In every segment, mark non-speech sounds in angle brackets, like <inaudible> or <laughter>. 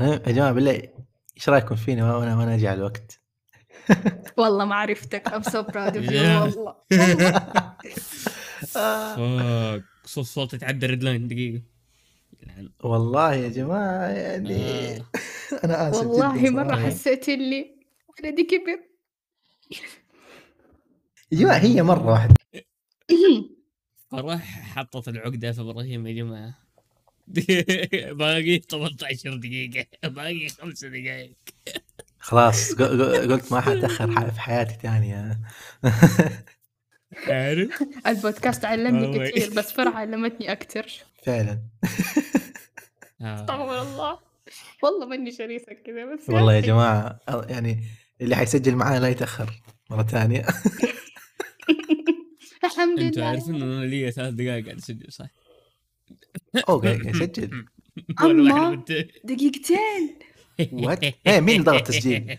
أنا يا جماعة بالله إيش رأيكم فيني وأنا وأنا أجي على الوقت؟ <laughs> والله ما عرفتك I'm so proud of you يا. والله <laughs> <laughs> والله. صوت صوت يتعدى red line دقيقة. والله يا جماعة يعني آه. أنا آسف والله صراحة. حسيت اللي ولدي كبر يا جماعة هي مرة واحدة فرح حطت العقدة في إبراهيم يا جماعة باقي 18 دقيقة باقي خمس دقائق خلاص ق- ق- قلت ما حأتأخر ح- في حياتي ثانية عارف؟ البودكاست علمني. كثير بس فرح علمتني أكثر فعلا آه. استغفر الله والله ماني شريفة كذا بس والله يا. جماعة يعني اللي حيسجل معانا لا يتأخر مرة ثانية <laughs> الحمد أنتوا لله عارفين انه أنا لي ثلاث دقائق قاعد أسجل صح؟ <laughs> أما- واحد قلت- دقيقتين وات؟ إيه مين اللي ضغط تسجيل؟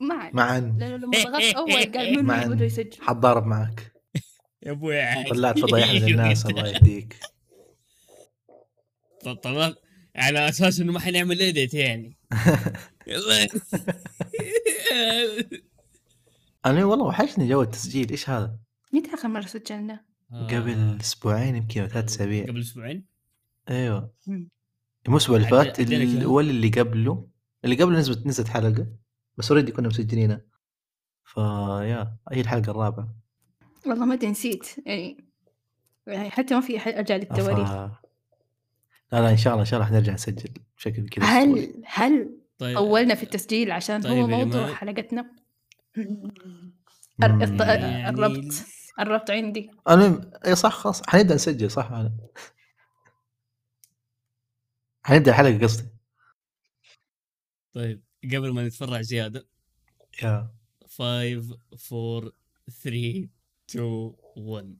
معا معا لأنه لما ضغطت أول قال. <laughs> منو بده يسجل حتضارب معك يا أبوي. طلعت فضايح للناس <laughs> الله يهديك ط- طبعا على أساس إنه ما حنعمل ايديت يعني يلا. أنا والله وحشني جو التسجيل إيش هذا؟ متى آخر مرة سجلنا؟ قبل أسبوعين يمكن ثلاث أسابيع قبل أسبوعين أيوه. مم. مو الأسبوع اللي فات؟ ولا اللي قبله اللي قبله نزلت نزلت حلقة بس already كنا مسجلينها. فيا هي الحلقة الرابعة. والله ما أدري نسيت. يعني يعني حتى ما في ف... للتواريخ. لا لا إن شاء الله إن شاء الله حنرجع نسجل بشكل كذا. هل هل طيب. طولنا في التسجيل عشان طيب هو موضوع جماعة. حلقتنا؟ يعني- الربط الربط عندي. المهم اي صح خلاص. حنبدأ نسجل صح؟ أنا حنبدا الحلقة قصدي. طيب قبل ما نتفرع زيادة. يا. 5 4 3 2 1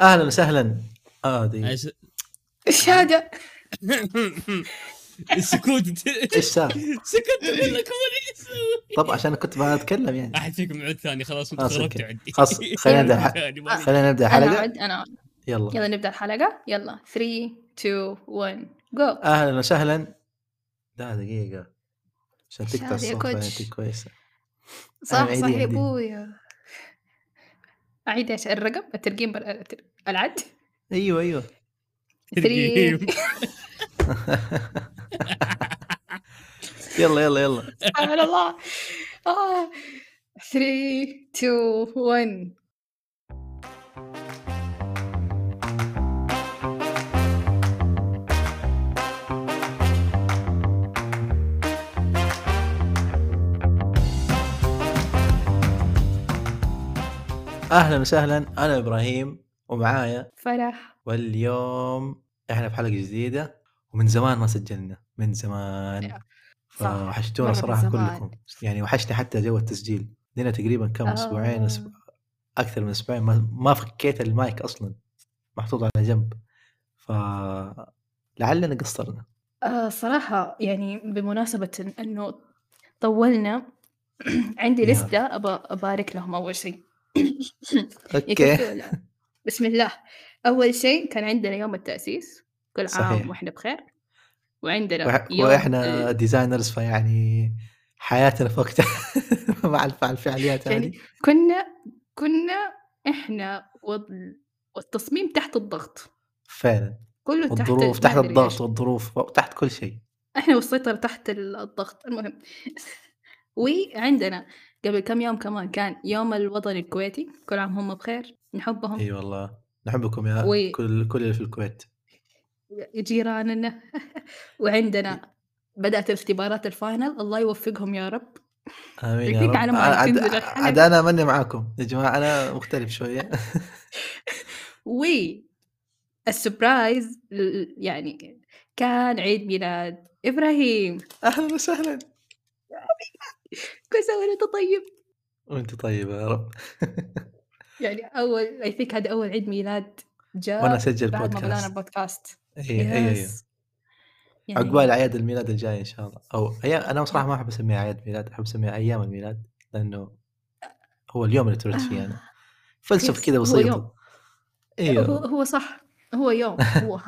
أهلا وسهلا. آه دي إيش هذا؟ السكوت. إيش صار؟ سكت أقول لكم أنا طب عشان كنت بتكلم يعني. أحد فيكم عود ثاني خلاص انت خربت. عندي. خلاص، خلينا <laughs> ما في- خلينا نبدأ أنا الحلقة. أعد أنا أعد. يلا. يلا نبدأ الحلقة. يلا. 3 2 1 جو. أهلا وسهلا. لا دقيقة. عشان تقطع الصوت كويسة. صح صح يا عيدي. أبويا. أعيد إيش الرقم؟ الترقيم بر... العد؟ أيوه أيوه. 3 يلا يلا يلا. سبحان الله. آه. 3 2 1 أهلا وسهلا أنا إبراهيم ومعايا فرح. واليوم إحنا في حلقة جديدة ومن زمان ما سجلنا من زمان. فوحشتونا صراحة زمان. كلكم. يعني وحشني حتى جو التسجيل. لنا تقريبا كم أسبوعين آه. أسبوع أكثر من أسبوعين. ما, ما فكيت المايك أصلا محطوط على جنب. ف لعلنا قصرنا آه صراحة يعني بمناسبة إنه طولنا <clears throat> عندي. لستة أبى أبارك لهم أول شيء <coughs> أوكي. بسم الله. أول شيء كان عندنا يوم التأسيس. كل صحيح. عام وإحنا بخير. وعندنا وح- يوم وإحنا ال- designers فيعني حياتنا في وقتها <laughs> مع الف- الفعاليات يعني هذه. كنا كنا وال- والتصميم تحت الضغط. فعلا. كله تحت والظروف ما تحت الضغط. والظروف تحت كل شيء. إحنا والسيطرة تحت ال- الضغط. المهم. <laughs> وعندنا قبل كم يوم كمان كان يوم الوطني الكويتي كل عام هم بخير نحبهم. إي والله نحبكم يا وي- كل كل اللي في الكويت. جيراننا <laughs> وعندنا بدأت اختبارات ال final الله يوفقهم يا رب. آمين يا رب. على ما عاد. عاد أنا ماني معاكم. يا جماعة أنا مختلف شوية. <laughs> و ال surprise ال- يعني كان عيد ميلاد إبراهيم. أهلا وسهلا. كل سنة وأنت طيب. وأنت طيبة يا رب. <laughs> يعني أول I think هذا أول عيد ميلاد جاء وأنا أسجل بعد ما بدأنا بودكاست البودكاست. اي اي اي. يعني عقبال أعياد الميلاد الجاي إن شاء الله. أو هي أنا صراحة ما أحب أسميها أعياد ميلاد أحب أسميها أيام الميلاد لأنه هو اليوم اللي تولدت فيه أنا. فلسفة Yes، كذا بسيطة. يوم. هو أيوه هو صح. هو يوم. <laughs> هو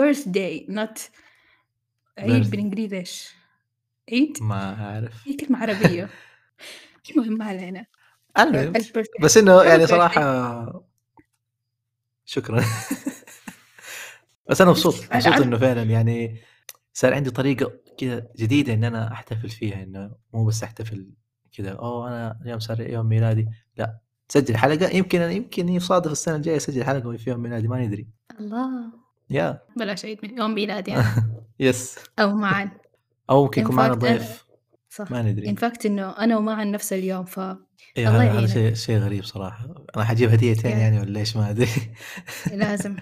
birthday not عيد Birth. بالإنجليزي إيش؟ عيد؟ ما أعرف. هي كلمة عربية. <laughs> المهم ما علينا. المهم بس إنه يعني صراحة شكرا. <laughs> بس أنا مبسوط مبسوط إنه فعلا يعني صار عندي طريقة كذا جديدة إن أنا أحتفل فيها إنه مو بس أحتفل كذا أوه أنا اليوم صار يوم ميلادي. لا تسجل حلقة يمكن يمكن يصادف السنة الجاية اسجل حلقة في يوم ميلادي ما ندري الله. يا. بلاش عيد من يوم ميلادي. أنا yes <laughs> أو معا أو ممكن يكون معنا ضيف. صح. ما ندري. in fact إنه أنا ومعا نفس اليوم ف إيه الله هذا. شيء شيء غريب صراحة. أنا حأجيب هديتين. يعني ولا إيش؟ ما أدري. <laughs> لازم.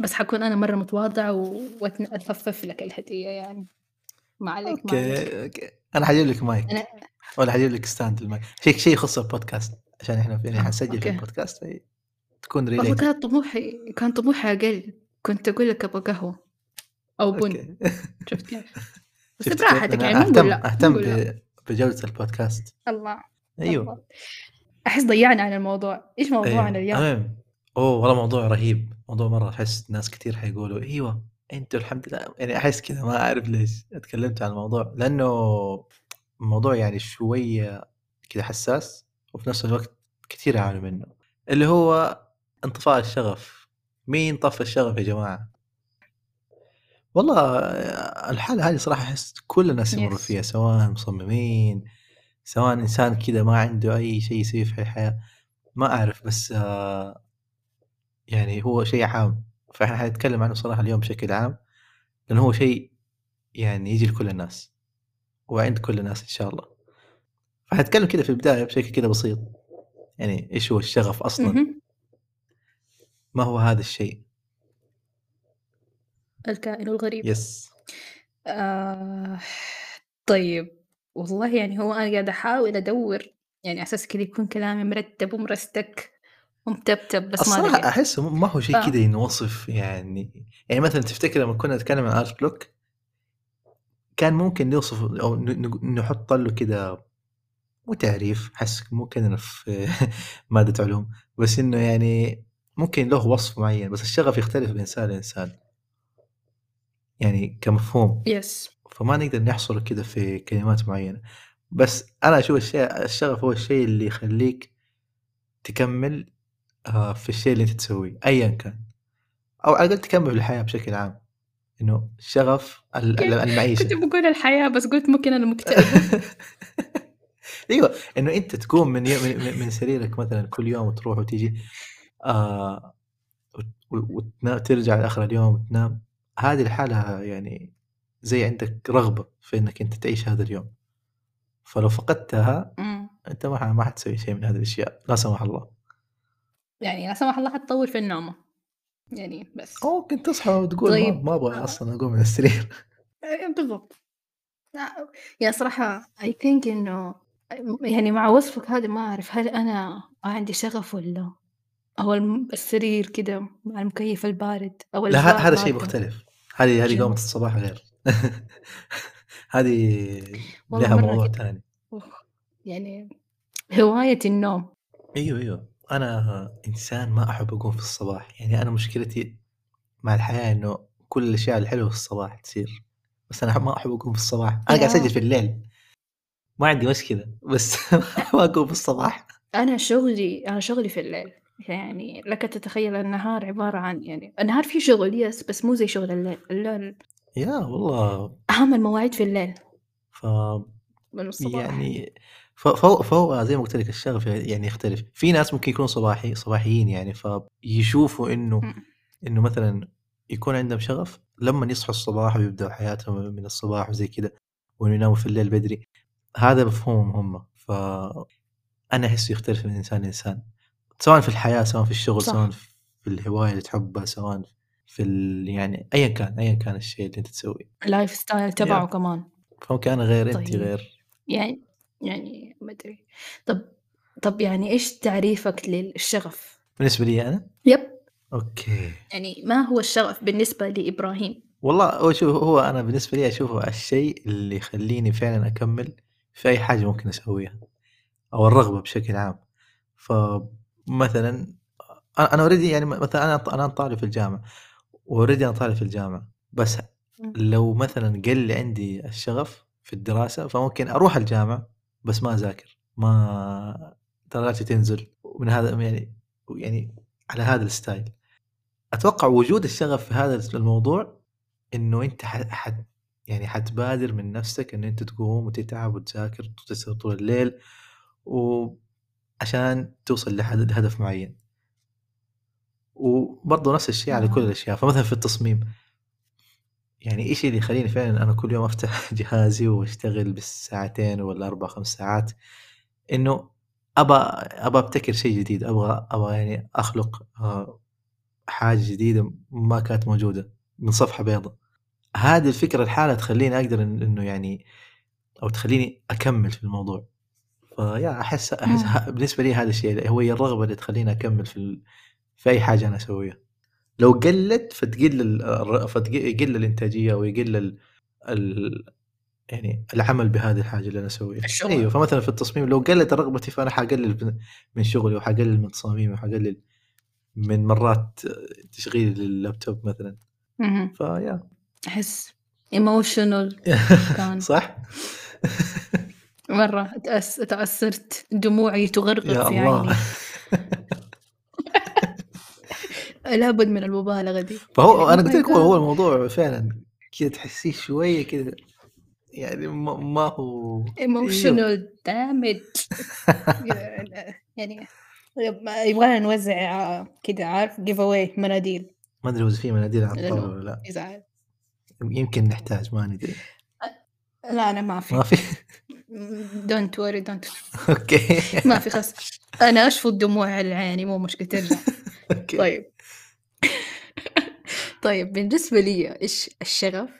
بس حكون أنا مرة متواضعة وأتخفف لك الهدية يعني. ما عليك ما عليك. أوكي. أوكي أنا حجيب لك مايك. أنا ولا حجيب لك stand ال mic. شيء شيء يخص البودكاست؟ عشان إحنا يعني حنسجل في okay. البودكاست. تكون والله related كان طموحي كان طموحي أقل. كنت أقول لك أبغى قهوة. أو بن. شفت كيف <laughs> بس؟ براحتك يعني مو اهتم أهتم نقول لا. ب- بجودة البودكاست. الله أيوه. الله. أحس ضيعنا عن الموضوع. إيش موضوعنا أيوه اليوم؟ أوه والله موضوع رهيب. موضوع مرة أحس ناس كثير حيقولوا أيوه أنتوا الحمد لله. يعني أحس كذا ما أعرف ليش اتكلمت عن الموضوع. لأنه موضوع يعني شوية كذا حساس وفي نفس الوقت كثير يعانوا منه. اللي هو انطفاء الشغف. مين طفى الشغف يا جماعة؟ والله الحالة هذه صراحة أحس كل الناس يمروا Yes. فيها سواء مصممين سواء إنسان كذا ما عنده أي شيء يسويه في الحياة ما أعرف بس آه، يعني هو شيء عام فإحنا حنتكلم عنه صراحة اليوم بشكل عام لأنه هو شيء يعني يجي لكل الناس وعند كل الناس إن شاء الله فحنتكلم كذا في البداية بشكل كذا بسيط يعني إيش هو الشغف أصلا مهم. ما هو هذا الشيء الكائن الغريب. يس. آه طيب والله يعني هو أنا قاعدة أحاول أدور يعني على أساس كذا يكون كلامي مرتب ومرستك ومتبتب بس ما الصراحة أحس ما هو شيء آه. كذا ينوصف يعني يعني مثلا تفتكر لما كنا نتكلم عن art block كان ممكن نوصف ن- نحط له كذا مو تعريف حس مو كذا في <laughs> مادة علوم بس إنه يعني ممكن له وصف معين بس الشغف يختلف من إنسان لإنسان. يعني كمفهوم. yes فما نقدر نحصره كذا في كلمات معينة. بس أنا أشوف الشيء الشغف هو الشيء اللي يخليك تكمل آه، في الشيء اللي أنت تسويه ايا كان. أو على الأقل تكمل في الحياة بشكل عام. إنه شغف ال- ال- المعيشة. كنت بقول الحياة بس قلت ممكن أنا مكتئبة <laughs> أيوه. إنه أنت تقوم من يوم من, من سريرك مثلا كل يوم وتروح وتيجي آه وترجع لآخر اليوم وتنام. هذه الحالة يعني زي عندك رغبة في إنك أنت تعيش هذا اليوم. فلو فقدتها أمم. أنت ما ما حتسوي شيء من هذه الأشياء لا سمح الله. يعني لا سمح الله حتطول في النومة. يعني بس. أو ممكن تصحى وتقول طيب. ما, أبغى أصلا أقوم من السرير. <laughs> آه، بالضبط. آه، يعني صراحة I think إنه يعني مع وصفك هذا ما أعرف هل أنا عندي شغف ولا؟ هو السرير كده مع المكيف البارد أو لا هذا شيء. مختلف. هذه هذه قومة. الصباح غير <laughs> هذه لها موضوع. ثاني. يعني هواية النوم. أيوه أيوه. أنا إنسان ما أحب أقوم في الصباح. يعني أنا مشكلتي مع الحياة إنه كل الأشياء الحلوة في الصباح تصير. بس أنا ما أحب أقوم في الصباح. أنا قاعد. أسجل في الليل. ما عندي مشكلة. بس <laughs> ما أقوم في الصباح. أنا شغلي أنا شغلي في الليل. يعني لك تتخيل النهار عبارة عن يعني النهار فيه شغل يس بس مو زي شغل الليل. الليل يا والله. أهم المواعيد في الليل. ف من الصباح. يعني ف- فهو فهو زي ما قلت لك الشغف يعني يختلف. في ناس ممكن يكونوا صباحي صباحيين يعني فيشوفوا إنه. إنه مثلا يكون عندهم شغف لما يصحوا الصباح ويبدأوا حياتهم من الصباح وزي كذا وإنه يناموا في الليل بدري. هذا مفهومهم هم. فأنا أحسه يختلف من إنسان لإنسان. سواء في الحياة سواء في الشغل صح. سواء في الهواية اللي تحبها سواء في ال... يعني أيا كان أيا كان الشيء اللي أنت تسويه ال lifestyle تبعه يا. كمان فممكن أنا غير طيب. غير يعني يعني ما أدري طب طب يعني إيش تعريفك للشغف؟ بالنسبة لي أنا يب okay يعني ما هو الشغف بالنسبة لإبراهيم؟ والله هو شوف هو أنا بالنسبة لي أشوفه الشيء اللي يخليني فعلا أكمل في أي حاجة ممكن أسويها أو الرغبة بشكل عام فمثلا أنا أوريدي يعني مثلا أنا أنا طالب في الجامعة وأوريدي أنا طالب في الجامعة بس. لو مثلًا قل عندي الشغف في الدراسة، فممكن أروح الجامعة بس ما أذاكر، ما درجاتي تنزل ومن هذا يعني يعني على هذا الstyle. أتوقع وجود الشغف في هذا الموضوع إنه أنت ح حت يعني حتبادر من نفسك إن أنت تقوم وتتعب وتذاكر وتسهر طول الليل، وعشان توصل لحد لهدف معين. وبرضه نفس الشيء على كل آه. الأشياء، فمثلًا في التصميم يعني إيش اللي يخلّيني فعلًا أنا كل يوم أفتح <laughs> جهازي وأشتغل بالساعتين والّا 4، 5 ساعات، إنه أبى أبى أبتكر شيء جديد، أبغى أبغى يعني أخلق آآ حاجة جديدة ما كانت موجودة من صفحة بيضا. هذه الفكرة لحالها تخلّيني أقدر إن إنه يعني أو تخلّيني أكمّل في الموضوع. فيا أحس أحس إمم. ه بالنسبة لي هذا الشيء هو هي الرغبة اللي تخلّيني أكمّل في ال في أي حاجة أنا أسويها. لو قلّت فتقل ال الر فتق يقل الإنتاجية ويقل ال ال يعني العمل بهذه الحاجة اللي أنا أسويها. الشغل. أيوه، فمثلًا في التصميم لو قلّت رغبتي فأنا حاقلل ب من شغلي وحاقلل من تصاميمي وحاقلل من مرات تشغيلي لللابتوب مثلًا. فيا أحس emotional <laughs> كان. صح؟ <laughs> مرة تأس تأثّرت، دموعي تغرغر في الله! عيني. <laughs> لابد من المبالغة دي. فهو أنا oh قُلت لك هو هو. الموضوع فعلًا كذا تحسّيه شوية كذا يعني ما ما هو emotional damage <laughs> يعني يب يبغانا نوزّع كده عارف give away مناديل ما أدري إذا في مناديل على الطاولة لإنه والّا لأ، يزعل. يمكن نحتاج ما ندري. لا أنا ما في. ما في؟ Don't worry don't أوكي. <laughs> ما في خلاص أنا أشفط دموع على عيني مو مشكلة ترجع. <laughs> طيب. <laughs> طيب بالنسبة لي إيش الشغف؟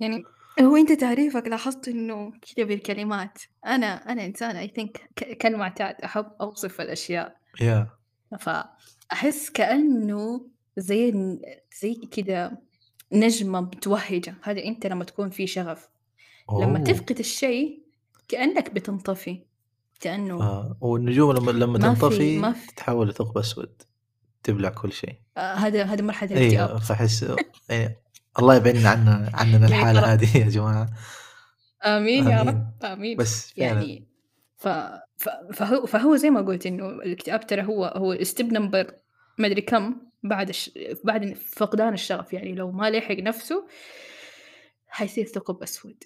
يعني هو أنت تعريفك لاحظت إنه كذا بالكلمات، أنا أنا إنسانة I think ك كالمعتاد أحب أوصف الأشياء، يا فأحس كأنه زي ن زي كذا نجمة متوهجة، هذا أنت لمّا تكون في شغف، لمّا أوه! تفقد الشيء كأنك بتنطفي، كأنه آه، والنجوم لمّا لمّا ما في تنطفي ما في تتحول لثقب أسود، تبلع كل شيء. آآ هذا هذا مرحلة الاكتئاب. أيوه، فأحس يعني الله يبعدنا عنا عننا <laughs> الحالة هذه يا جماعة. آمين يا آمين. رب، آمين. بس فعلًا يعني ف ف فهو فهو زي ما قُلت إنه الاكتئاب ترى هو هو step number ما أدري كم بعد الش بعد فقدان الشغف، يعني لو ما لحق نفسه حيصير ثقب أسود.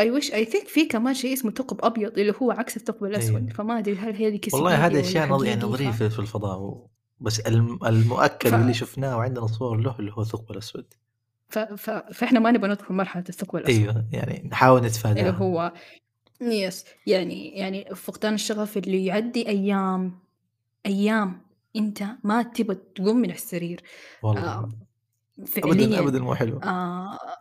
I wish I think في كمان شيء اسمه ثقب أبيض اللي هو عكس الثقب الأسود، أيوه. فما أدري هل هي ذيك والله هذه أشياء يعني نظرية ف في الفضاء و بس الم المؤكد ف واللي شفناه وعندنا صور له اللي هو الثقب الأسود. ف ف فإحنا ما نبغى ندخل مرحلة الثقب الأسود. أيوه، يعني نحاول اللي نتفاداها. هو يس يعني يعني فقدان الشغف اللي يعدّي أيام، أيام أنت ما تبغى تقوم من السرير، والله أبدًا، فعليًا أبدًا مو حلوة. آآ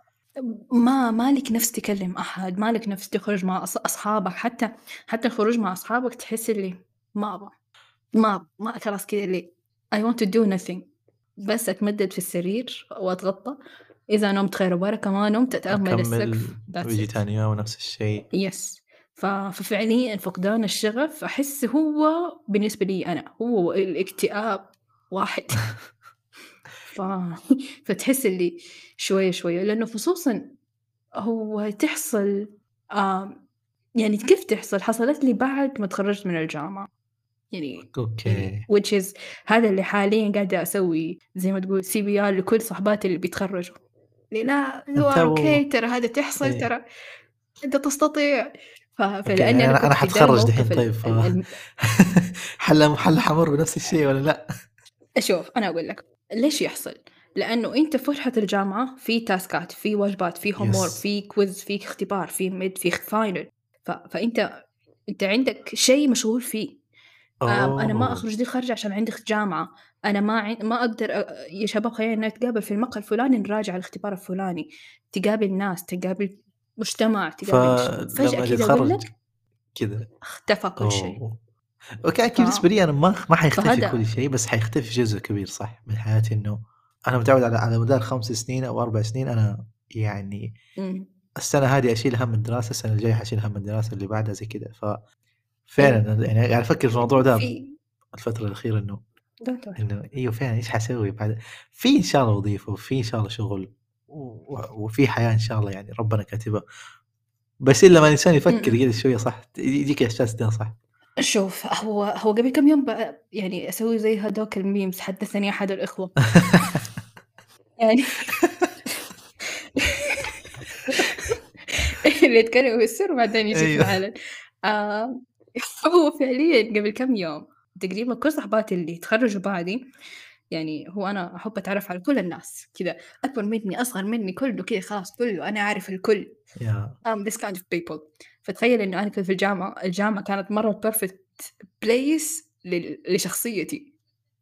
ما ما لك نفس تكلم أحد، ما لك نفس تخرج مع أص أصحابك، حتى حتى الخروج مع أصحابك تحس اللي ما أبغى، ما أبغى، ما خلاص كذا اللي I want to do nothing بس أتمدد في السرير وأتغطى، إذا نمت خير وبركة، ما نمت أتأمل السقف ويجي it. تاني يوم نفس الشيء. يس ف ففعليًا فقدان الشغف أحس هو بالنسبة لي أنا هو الاكتئاب واحد. <laughs> ف <laughs> فتحس اللي شوية، شوية لأنه خصوصًا هو تحصل يعني كيف تحصل؟ حصلت لي بعد ما اتخرجت من الجامعة، يعني يعني okay. which is هذا اللي حاليًا قاعدة أسوي زي ما تقول CPR لكل صاحباتي اللي بيتخرجوا، اللي لا you are أنت و okay ترى هذا تحصل إيه. ترى أنت تستطيع. ف okay، فلأني يعني أنا أنا أنا كنت في ذا حاتخرج دحين طيب ف ال الم <laughs> حل حل حامر بنفس الشيء والّا لأ؟ شوف أنا أقول لك ليش يحصل؟ لأنه أنت في فرحة الجامعة في تاسكات، في واجبات، في homework، يس. في quiz، في اختبار، في mid، في final ف فأنت أنت عندك شيء مشغول فيه. آمم أنا ما أوه! أخرج دي الخرجة عشان عندي خ جامعة، أنا ما عن ما أقدر أ يا شباب خلينا نتقابل في المقهى الفلاني نراجع الاختبار الفلاني، تقابل ناس، تقابل مجتمع، تقابل فجأة فلمّا كذا كذا اختفى كل شيء. أكيد ف بالنسبة لي أنا ما ما حيختفي كل شيء، بس حيختفي جزء كبير صح من حياتي إنه أنا متعود على على مدار 5 سنين أو 4 سنين أنا يعني إمم. السنة هذه أشيل هَم الدراسة، السنة الجاية حأشيل هَم الدراسة، اللي بعدها زي كذا، ففعلًا أيوه. أنا يعني قاعد أفكر في الموضوع ده إنه don't worry. إنه أيوه فعلًا إيش حاسوي بعد في إن شاء الله وظيفة وفي إن شاء الله شغل و وفي حياة إن شاء الله يعني ربنا كاتبها. بس إلا ما الإنسان يفكر إمم. كده شوية صح، يجيك إحساس ده صح. شوف هو هو قبل كم يوم ب يعني أسوي زي هاذوك الmemes حدثني أحد الإخوة. يعني <laughs> اللي يتكلم بالسر وبعدين يجي أيوه. العلن. آآ هو فعليًا قبل كم يوم تقريبًا كل صاحباتي اللي تخرّجوا بعدي، يعني هو أنا أحب أتعرف على كل الناس كذا أكبر مني، أصغر مني، كله كذا خلاص كله أنا أعرف الكل. يا I'm this kind of people. فتخيل إنه أنا كنت في الجامعة، الجامعة كانت perfect place لل لشخصيتي.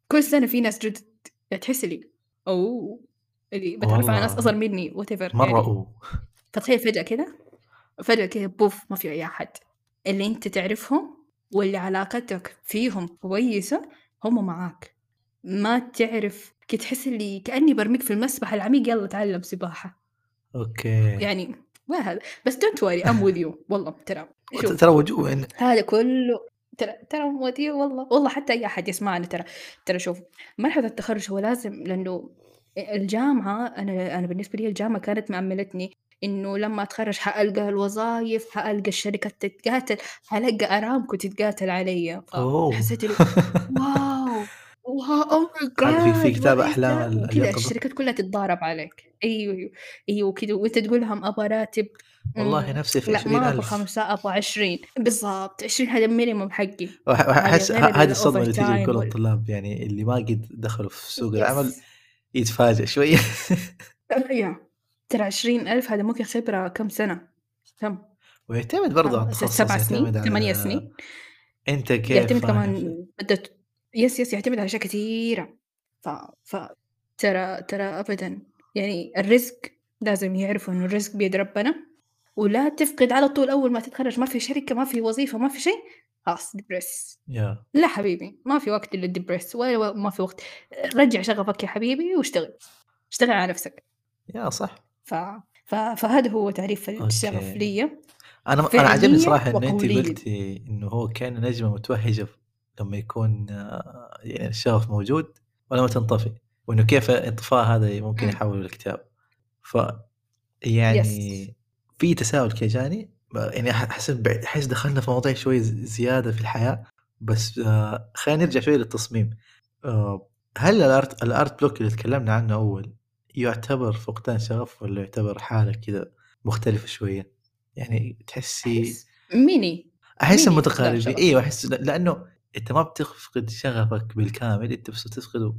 كل سنة في ناس جدد تحس اللي أوه! اللي باتعرف على ناس أصغر مني whatever مرة يعني. أوه. فتخيل فجأة كذا، فجأة كذا بوف ما في أي أحد. اللي أنت تعرفهم واللي علاقتك فيهم كويسة هم معاك. ما تعرف ك تحس اللي كأني بارميك في المسبح العميق يالّا اتعلم سباحة. okay. يعني ما هذا بس don't worry I'm with you والله ترى ترى وجوه إن هذا كله ترى ترى you والله والله حتى أي أحد يسمعنا ترى ترى شوف مرحلة التخرج هو لازم لأنه الجامعة أنا أنا بالنسبة لي الجامعة كانت مأملتني إنه لما أتخرج حألقى الوظايف، حألقى الشركات تتقاتل، حألقى أرامكو تتقاتل علي، اللي <laughs> واو! واو Oh my هذا في في كتاب وكذا اليقظة؟ الشركات كلها تتضارب عليك. أيوه، أيوه، أيوه وكذا وأنت تقول لهم أبغى راتب والله نفسي في لأ ما أبغى 20,000 5 أبغى 20 بالضبط 20 هذا الminimum حقي. غير هذه الصدمة اللي الovertime لكل الطلاب يعني اللي ما قد دخلوا في سوق العمل Yes. يتفاجأ شوية. <laughs> أيوه ترى 20,000 هذا ممكن خبرة كم سنة؟ كم؟ ويعتمد برضه على س التخصص 7 سنين، يعتمد 8 على سنين. أنت كيف يعتمد كمان مدة يس، يس يعتمد على أشياء كثيرة. ف ف ترى ترى أبدًا يعني الرزق لازم يعرفوا إنه الرزق بيد ربنا، ولا تفقد على طول أول ما تتخرج ما في شركة، ما في وظيفة، ما في شيء، خلاص depress يا لا حبيبي ما في وقت للdepress ولا و ما في وقت رجّع شغفك يا حبيبي واشتغل، اشتغل على نفسك. يا صح. ف ف فهذا هو تعريف الشغف أوكي. ليّ أنا أنا عجبني فعليًا صراحة إن أنتِ وقوليًا. قلتِ إنه هو كأنه نجمة متوهجة لما يكون يعني الشغف موجود ولما تنطفي، وإنه كيف الإنطفاء هذا ممكن إمم. يحوله لاكتئاب. ف. يعني في تساؤل كده جاني ب يعني ب أحس دخلنا في مواضيع شوية ز زيادة في الحياة، بس آآ خلينا نرجع شوية للتصميم. آآ هل الart الart block اللي تكلمنا عنه أول يعتبر فقدان شغف والّا يعتبر حالة كذا مختلفة شوية؟ يعني تحسي أحس ميني فقدان متقاربين، شغف. أيوه أحس أنت ما بتفقد شغفك بالكامل، أنت بس بتفقده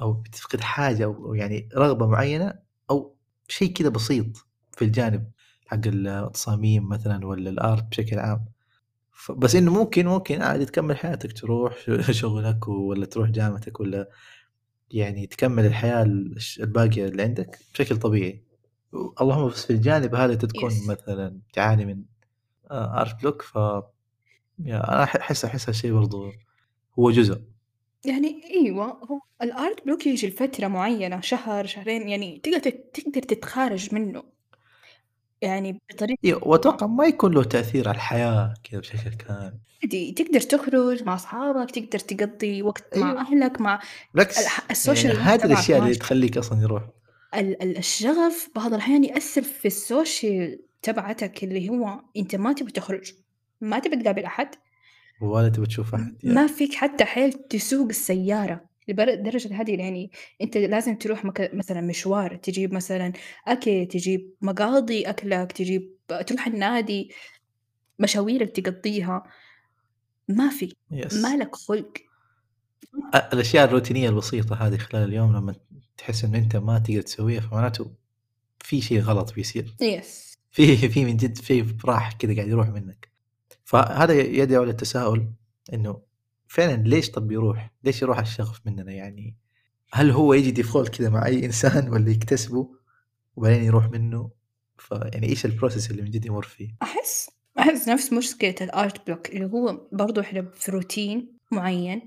أو بتفقد حاجة أو أو يعني رغبة معينة أو شيء كذا بسيط في الجانب حق التصاميم مثلًا والّا الart بشكل عام. بس إنه ممكن ممكن عادي تكمل حياتك تروح <laughs> شغلك والّا تروح جامعتك والّا يعني تكمل الحياة ال الش الباقية اللي عندك بشكل طبيعي. اللهم بس في الجانب هذا أنت تكون Yes. مثلًا تعاني من آآ art block ف أح أحس أحس هالشيء برضه هو جزء. يعني أيوه هو الart block ييجي لفترة معينة شهر، شهرين يعني تقدر تقدر تتخارج منه. يعني بطريقة أيوه وأتوقع ما يكون له تأثير على الحياة كذا بشكل كامل. عادي تقدر تخرج مع أصحابك، تقدر تقضي وقت مع أيوه. أهلك، مع بالعكس يعني ال social life هذه تبعك الأشياء اللي. تخليك أصلًا يروح. ال ال الشغف بعض الأحيان يأثر في ال social تبعتك اللي هو أنت ما تبي تخرج، ما تبي تقابل أحد. ولا تبي تشوف أحد ما يا فيك حتى حيل تسوق السيارة لدرجة هذه يعني أنت لازم تروح مك مثلًا مشوار، تجيب مثلًا أكل، تجيب مقاضي أكلك، تجيب تروح النادي، مشاويرك تقضيها. ما في، ما يس. لك خلق. أ الأشياء الروتينية البسيطة هذه خلال اليوم لما تحس إنه أنت ما تقدر تسويها فمعناته في شيء غلط بيصير. Yes. في في من جد في راح كذا قاعد يروح منك. فهذا يدعو للتساؤل إنه فعلًا ليش طب يروح؟ ليش يروح الشغف مننا يعني؟ هل هو يجي default كذا مع أي إنسان والّا يكتسبه وبعدين يروح منه؟ فيعني إيش الprocess اللي من جد يمر فيه؟ أحس أحس نفس مشكلة الart block اللي هو برضه إحنا في روتين معين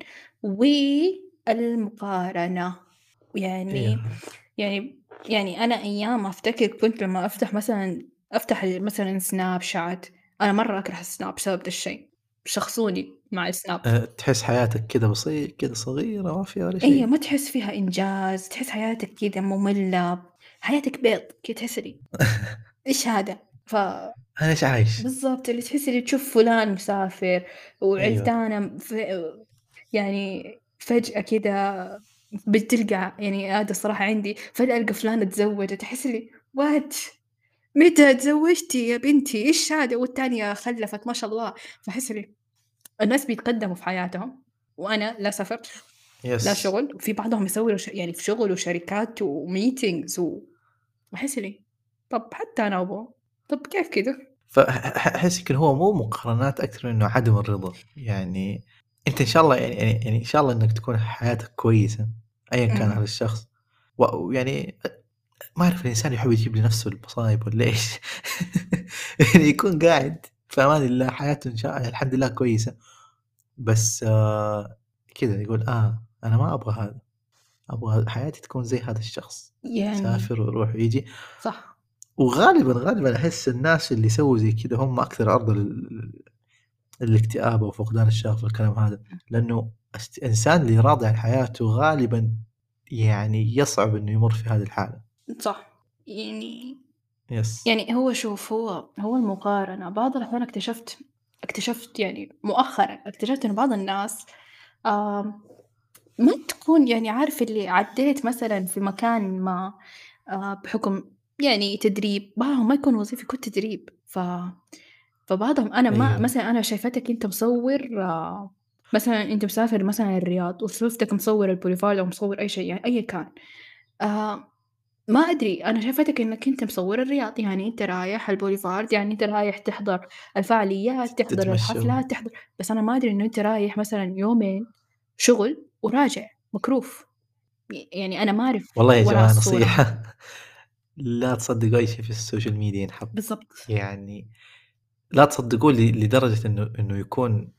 والمقارنة. يعني أيوه. يعني يعني أنا أيام أفتكر كنت لما أفتح مثلًا أفتح مثلًا سناب شات، أنا مرة أكره السناب بسبب ده الشيء. شخصوني مع السناب. آآ تحس حياتك كذا بسيط كذا صغيرة ما فيها ولا شيء. ما تحس فيها إنجاز، تحس حياتك كذا مملة، حياتك بيض كده تحس لي <laughs> إيش هذا؟ ف أنا إيش عايش؟ بالضبط اللي تحسي اللي تشوف فلان مسافر أيوه. وعلتانة ف يعني فجأة كده بتلقى يعني هذا الصراحة عندي فجأة ألقى فلانة تزوجت أحس لي وات متى تزوجتي يا بنتي؟ إيش هذا؟ والتانية خلفت ما شاء الله. فأحس لي الناس بيتقدموا في حياتهم وأنا لا لا يس شغل. وفي بعضهم يسوي ش- يعني في شغل وشركات وميتينجز و أحس لي طب حتى أنا أبغى. طب كيف كده؟ فأحس يمكن هو مو مقارنات أكثر إنه عدم الرضا. يعني أنت إن شاء الله يعني يعني, يعني إن شاء الله إنك تكون حياتك كويسة أيا كان. هذا الشخص. ويعني ما أعرف الإنسان يحب يجيب لنفسه المصايب ولا إيش. <laughs> يعني يكون قاعد في أمان الله حياته إن شاء الله الحمد لله كويسة. بس آه كذا يقول آه أنا ما أبغى هذا. أبغى حياتي تكون زي هذا الشخص. يعني. يسافر ويروح ويجي. صح. وغالبا غالبا أحس الناس اللي يسووا زي كذا هم أكثر عرضة لل... للاكتئاب وفقدان الشغف والكلام هذا. لأنه الانسان اللي راضي عن حياته غالبا يعني يصعب إنه يمر في هذه الحالة. صح. يعني يس يعني هو شوف هو هو المقارنة بعض الأحيان اكتشفت اكتشفت يعني مؤخرا اكتشفت إن بعض الناس ما تكون يعني عارف اللي عديت مثلا في مكان ما آه، بحكم يعني تدريب بعضهم ما يكون وظيفي يكون تدريب. ف فبعضهم أنا ما أيوه. مثلا أنا شايفتك أنت مصور آه، مثلا أنت مسافر مثلا الرياض وشفتك مصور البوليفارد أو مصور أي شيء يعني أي كان. آه، ما أدري أنا شايفتك إنك أنت مصور الرياض يعني أنت رايح البوليفارد يعني أنت رايح تحضر الفعاليات تحضر تتمشى. الحفلات تحضر بس أنا ما أدري إنه أنت رايح مثلا يومين شغل وراجع مكروف. ي- يعني أنا ما أعرف والله يا وراء جماعة الصورة. نصيحة. <laughs> لا تصدقوا أي شيء في ال social media ينحط. بالضبط. يعني لا تصدقوه ل- لدرجة إنه إنه يكون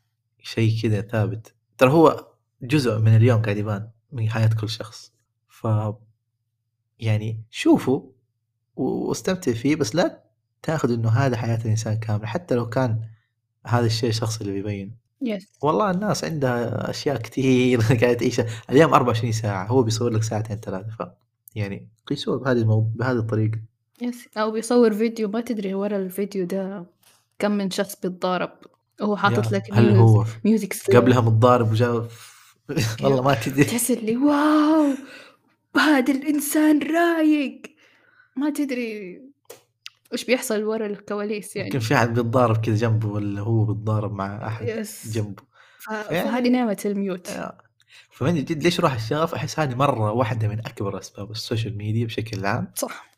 شيء كذا ثابت. ترى هو جزء من اليوم قاعد يبان من حياة كل شخص. ف يعني شوفوا و- واستمتع فيه بس لا تاخذ إنه هذا حياة الإنسان كاملة حتى لو كان هذا الشيء الشخص اللي بيبين. يس والله الناس عندها أشياء كثير <laughs> قاعدة تعيشها. اليوم 24 ساعة هو بيصور لك ساعتين ثلاثة ف يعني قيسوه بهذه المو... بهذه الطريقة. يس أو بيصور فيديو ما تدري ورا الفيديو ده كم من شخص بيتضارب. هو حاطط لك هل mute- هو ميوتك قبلها متضارب وجاء والله ما تدري. تحس اللي wow! هذا الإنسان رايق. ما تدري وش بيحصل ورا الكواليس يعني. يمكن في أحد بيتضارب كذا جنبه ولا هو بيتضارب مع أحد yes. جنبه. ف- يعني- فهذه نعمة ال mute. آه. فمن جد ليش روح الشغف؟ أحس هذه مرة واحدة من أكبر أسباب ال social media بشكل عام. صح.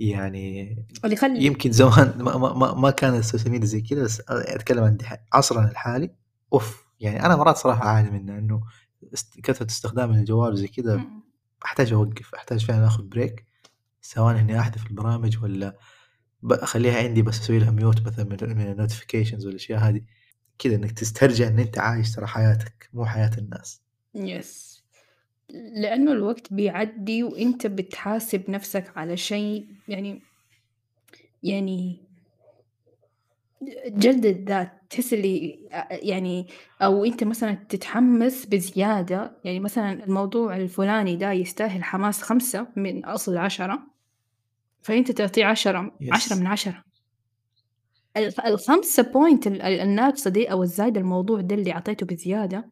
يعني اللي يخلي يمكن زمان ما, ما, ما, كان ال social media زي كذا بس أتكلم عن عصرنا الحالي. أوف يعني أنا مرات صراحة أعاني منه إنه كثرة استخدام الجوال وزي كذا. أحتاج أوقف أحتاج فعلا آخذ break سواء إني أحذف البرامج ولا أخليها عندي بس أسوي لها mute مثلا من, ال notifications والأشياء هذه. كذا إنك تسترجع إن أنت عايش ترى حياتك مو حياة الناس. yes لأنه الوقت بيعدي وأنت بتحاسب نفسك على شيء يعني يعني جلد الذات تحس اللي يعني أو أنت مثلا تتحمس بزيادة يعني مثلا الموضوع الفلاني ده يستاهل حماس خمسة من أصل عشرة فأنت تعطيه عشرة Yes. عشرة من عشرة الخ- الخمسة point ال- ال- الناقصة دي أو الزايدة الموضوع ده اللي أعطيته بزيادة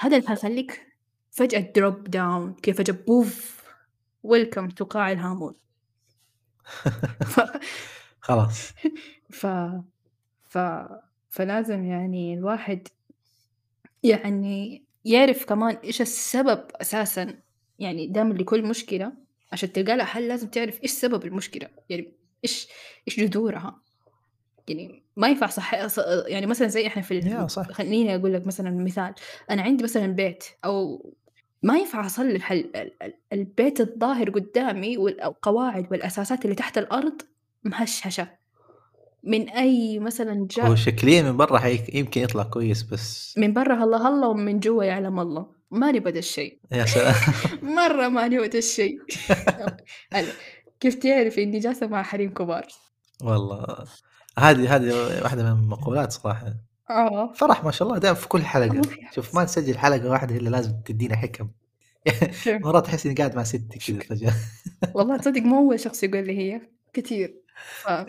هذا اللي حيخليك فجأة drop down كيف فجأة بوف ويلكم تو قاع الهامون ف... خلاص <laughs> ف... ف... فلازم يعني الواحد يعني يعرف كمان إيش السبب أساسا يعني دائما لكل مشكلة عشان تلقى لها حل لازم تعرف إيش سبب المشكلة يعني إيش إيش جذورها يعني ما ينفع صح يعني مثلا زي إحنا في. صح. خليني أقول لك مثلا مثال أنا عندي مثلا بيت أو ما ينفع اصلح ال... ال... ال- البيت الظاهر قدامي والقواعد والأساسات اللي تحت الأرض مهشهشة. من أي مثلا هو جاء شكليا من برا يمكن يطلع كويس بس من برا هلا هلا ومن جوا يعلم الله. ماني بدا الشيء. يا سلام. <laughs> مرة ماني بدا الشيء. <laughs> كيف تعرف إني جالسة مع حريم كبار؟ والله هذه هذه واحدة من المقولات صراحة. آه. فرح ما شاء الله دائما في كل حلقة. شوف ما نسجل حلقة واحدة إلا لازم تدينا حكم. مرات أحس إني قاعد مع ستي كذا فجأة. والله تصدق مو أول شخص يقول لي هي. كتير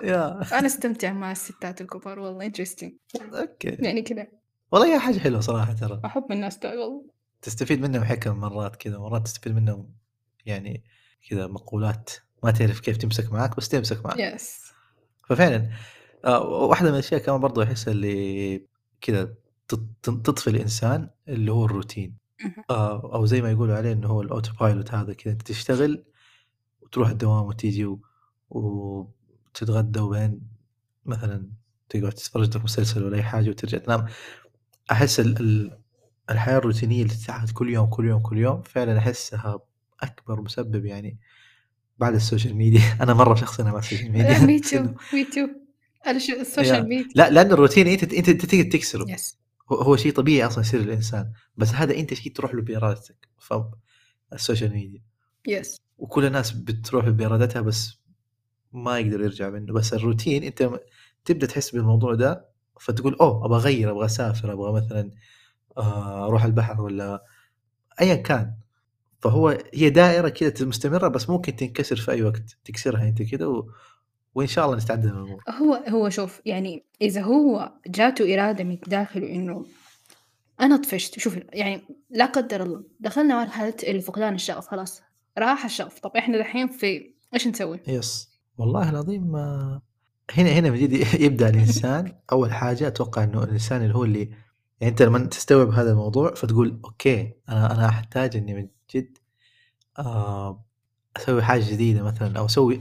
يا. فأنا أستمتع مع الستات الكبار والله interesting. أوكي. يعني كذا والله هي حاجة حلوة صراحة ترى. أحب الناس والله. تستفيد منهم حكم مرات كذا مرات تستفيد منهم يعني كذا مقولات. ما تعرف كيف تمسك معك بس تمسك معك yes ففعلا آه، واحدة من الأشياء كمان برضو أحسها اللي كذا تط- تطفي الإنسان اللي هو الروتين. آه، أو زي ما يقولوا عليه إنه هو ال autopilot هذا كذا أنت تشتغل وتروح الدوام وتيجي و- وتتغدى وبعدين مثلا تقعد تتفرج لك مسلسل ولا أي حاجة وترجع تنام. أحس ال- ال- الحياة الروتينية اللي تتعاد كل يوم كل يوم كل يوم فعلا أحسها أكبر مسبب يعني بعد ال social media. <laughs> أنا مرة شخصيا مع ال social <laughs> media. me too me too. ال social media. لا لأن الروتين أنت أنت تقدر تكسره. yes هو- شيء طبيعي أصلا يصير للإنسان. بس هذا أنت شيء تروح له بإرادتك؟ فال social media. yes وكل الناس بتروح بإرادتها بس ما يقدر يرجع منه. بس الروتين أنت تبدأ تحس بالموضوع ده فتقول أوه أبغى أغير أبغى أسافر أبغى مثلا آه، أروح البحر ولا ايا كان. فهو هي دائرة كذا مستمرة بس ممكن تنكسر في أي وقت تكسرها أنت كذا و... وإن شاء الله نستعد للامور هو هو شوف يعني إذا هو جاته إرادة من داخله إنه أنا طفشت شوف يعني لا قدر الله دخلنا اللي فقدان الشغف خلاص راح الشغف. طب إحنا دحين في إيش نسوي؟ يس. والله العظيم آه، هنا هنا من جد <laughs> يبدأ الإنسان. أول حاجة أتوقع إنه الإنسان اللي هو اللي يعني أنت لما تستوعب هذا الموضوع فتقول okay أنا أنا أحتاج إني من جد آه، أسوي حاجة جديدة مثلا أو أسوي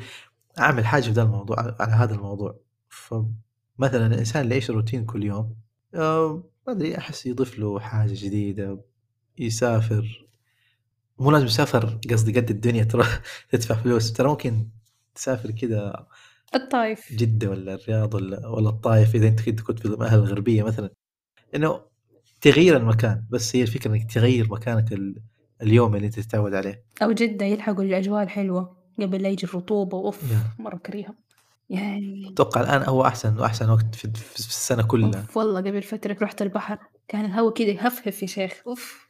أعمل حاجة في ذا الموضوع على هذا الموضوع. فمثلا الإنسان اللي يعيش روتين كل يوم آه، ما أدري أحس يضيف له حاجة جديدة يسافر. مو لازم يسافر قصدي قد الدنيا تروح <laughs> تدفع فلوس. ترى ممكن تسافر كذا الطايف جدة ولا الرياض ولا ولا الطايف إذا أنت كنت في الغربية مثلا. إنه تغيير المكان بس هي الفكرة إنك تغير مكانك ال- اليوم اللي أنت تتعود عليه. أو جدة يلحقوا الأجواء الحلوة قبل لا يجي الرطوبة يا. مرة كريهة. يعني أتوقع الآن هو أحسن وأحسن وقت في, في السنة كلها. أوف والله قبل فترة رحت البحر كان الهواء كده يهفهف يا شيخ. أوف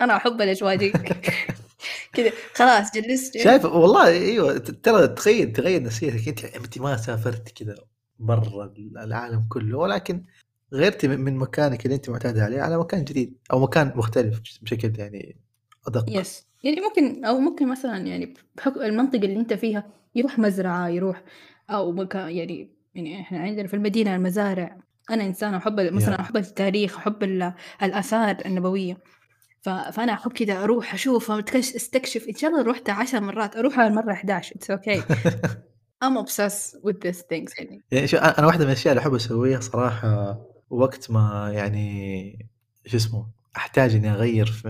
أنا أحب الأجواء دي. <laughs> كده خلاص جلست. شايف والله ت- ترى تغير تغير نفسيتك أنت أنت ما سافرت كذا برا العالم كله ولكن غيرتي من مكانك اللي أنت معتاد عليه على مكان جديد أو مكان مختلف بشكل يعني أدق. يس يعني ممكن أو ممكن مثلا يعني بحكم المنطقة اللي أنت فيها يروح مزرعة يروح أو مكان يعني يعني إحنا عندنا في المدينة المزارع. أنا إنسانة أحب مثلا يا. أحب التاريخ أحب ال- الآثار النبوية ف... فأنا أحب كده أروح أشوف أتكش- أستكشف. إن شاء الله رحت عشر مرات أروح على المرة 11 it's okay. <laughs> I'm obsessed with these things يعني. يعني شو أنا واحدة من الأشياء اللي أحب أسويها صراحة وقت ما يعني شو اسمه أحتاج إني أغير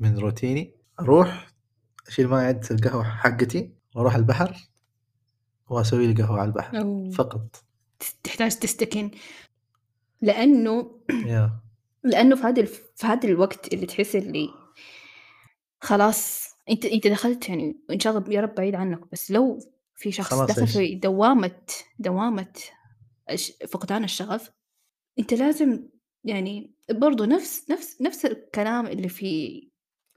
من روتيني أروح أشيل معي عدة القهوة حقتي وأروح البحر وأسوي لي قهوة على البحر أو فقط. تحتاج تستكن. لأنه يا. لأنه في هذا. في هذا الوقت اللي تحس اللي خلاص أنت أنت دخلت يعني إن شاء الله يا رب بعيد عنك بس لو في شخص خلاص دخل إيش؟ في دوامة دوامة فقدان الشغف أنت لازم يعني برضو نفس نفس نفس الكلام اللي في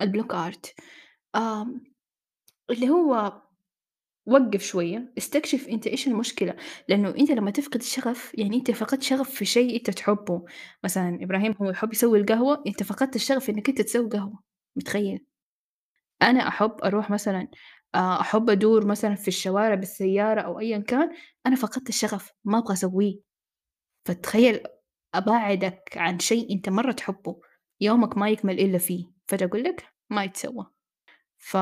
البلوك آرت اللي هو وقف شوية استكشف أنت إيش المشكلة؟ لأنه أنت لما تفقد الشغف يعني أنت فقدت شغف في شيء أنت تحبه. مثلا إبراهيم هو يحب يسوي القهوة أنت فقدت الشغف إنك أنت تسوي قهوة. متخيل؟ أنا أحب أروح مثلا آه، أحب أدور مثلا في الشوارع بالسيارة أو أيا كان أنا فقدت الشغف ما أبغى أسويه. فتخيل أبعدك عن شيء أنت مرة تحبه يومك ما يكمل إلا فيه. فجأة أقول لك ما يتسوى. ف...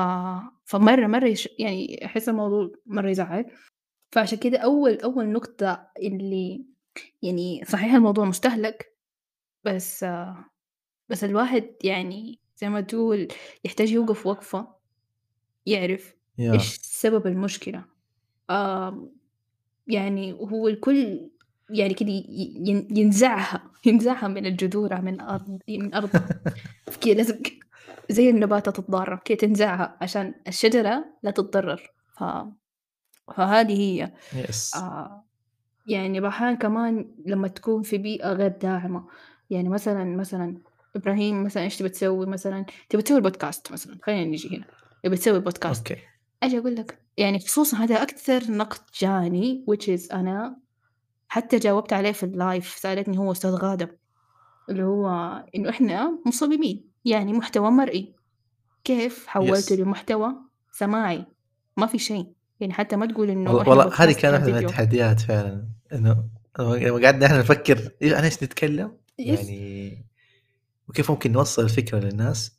فمرة مرة يش... يعني أحس الموضوع مرة يزعل. فعشان كده أول أول نقطة اللي يعني صحيح الموضوع مستهلك بس بس الواحد يعني زي ما تقول يحتاج يوقف وقفة يعرف يا. إيش سبب المشكلة. يعني هو الكل يعني كده ينزعها <laughs> ينزعها من جذورها من أرض من أرضها <laughs> كده لازم زي النباتة تتضرر كده تنزعها عشان الشجرة لا تتضرر. ف... فهذه هي. يس. آه يعني بحان كمان لما تكون في بيئة غير داعمة. يعني مثلا مثلا إبراهيم مثلًا إيش تبي تسوي؟ مثلًا؟ تبي تسوي البودكاست مثلًا، خلينا نيجي هنا، تبي تسوي بودكاست، أوكي. آجي أقول لك يعني خصوصًا هذا أكثر نقد جاني which is أنا حتى جاوبت عليه في ال live سألتني هو أستاذ غادة، اللي هو إنه إحنا مصممين، يعني محتوى مرئي، كيف حولته yes. لمحتوى سماعي؟ ما في شيء، يعني حتى ما تقول إنه والله هذه كانت واحدة من. التحديات فعلًا، إنه لمّا قعدنا إحنا نفكر عن إيش نتكلم،. يعني وكيف ممكن نوصّل الفكرة للناس،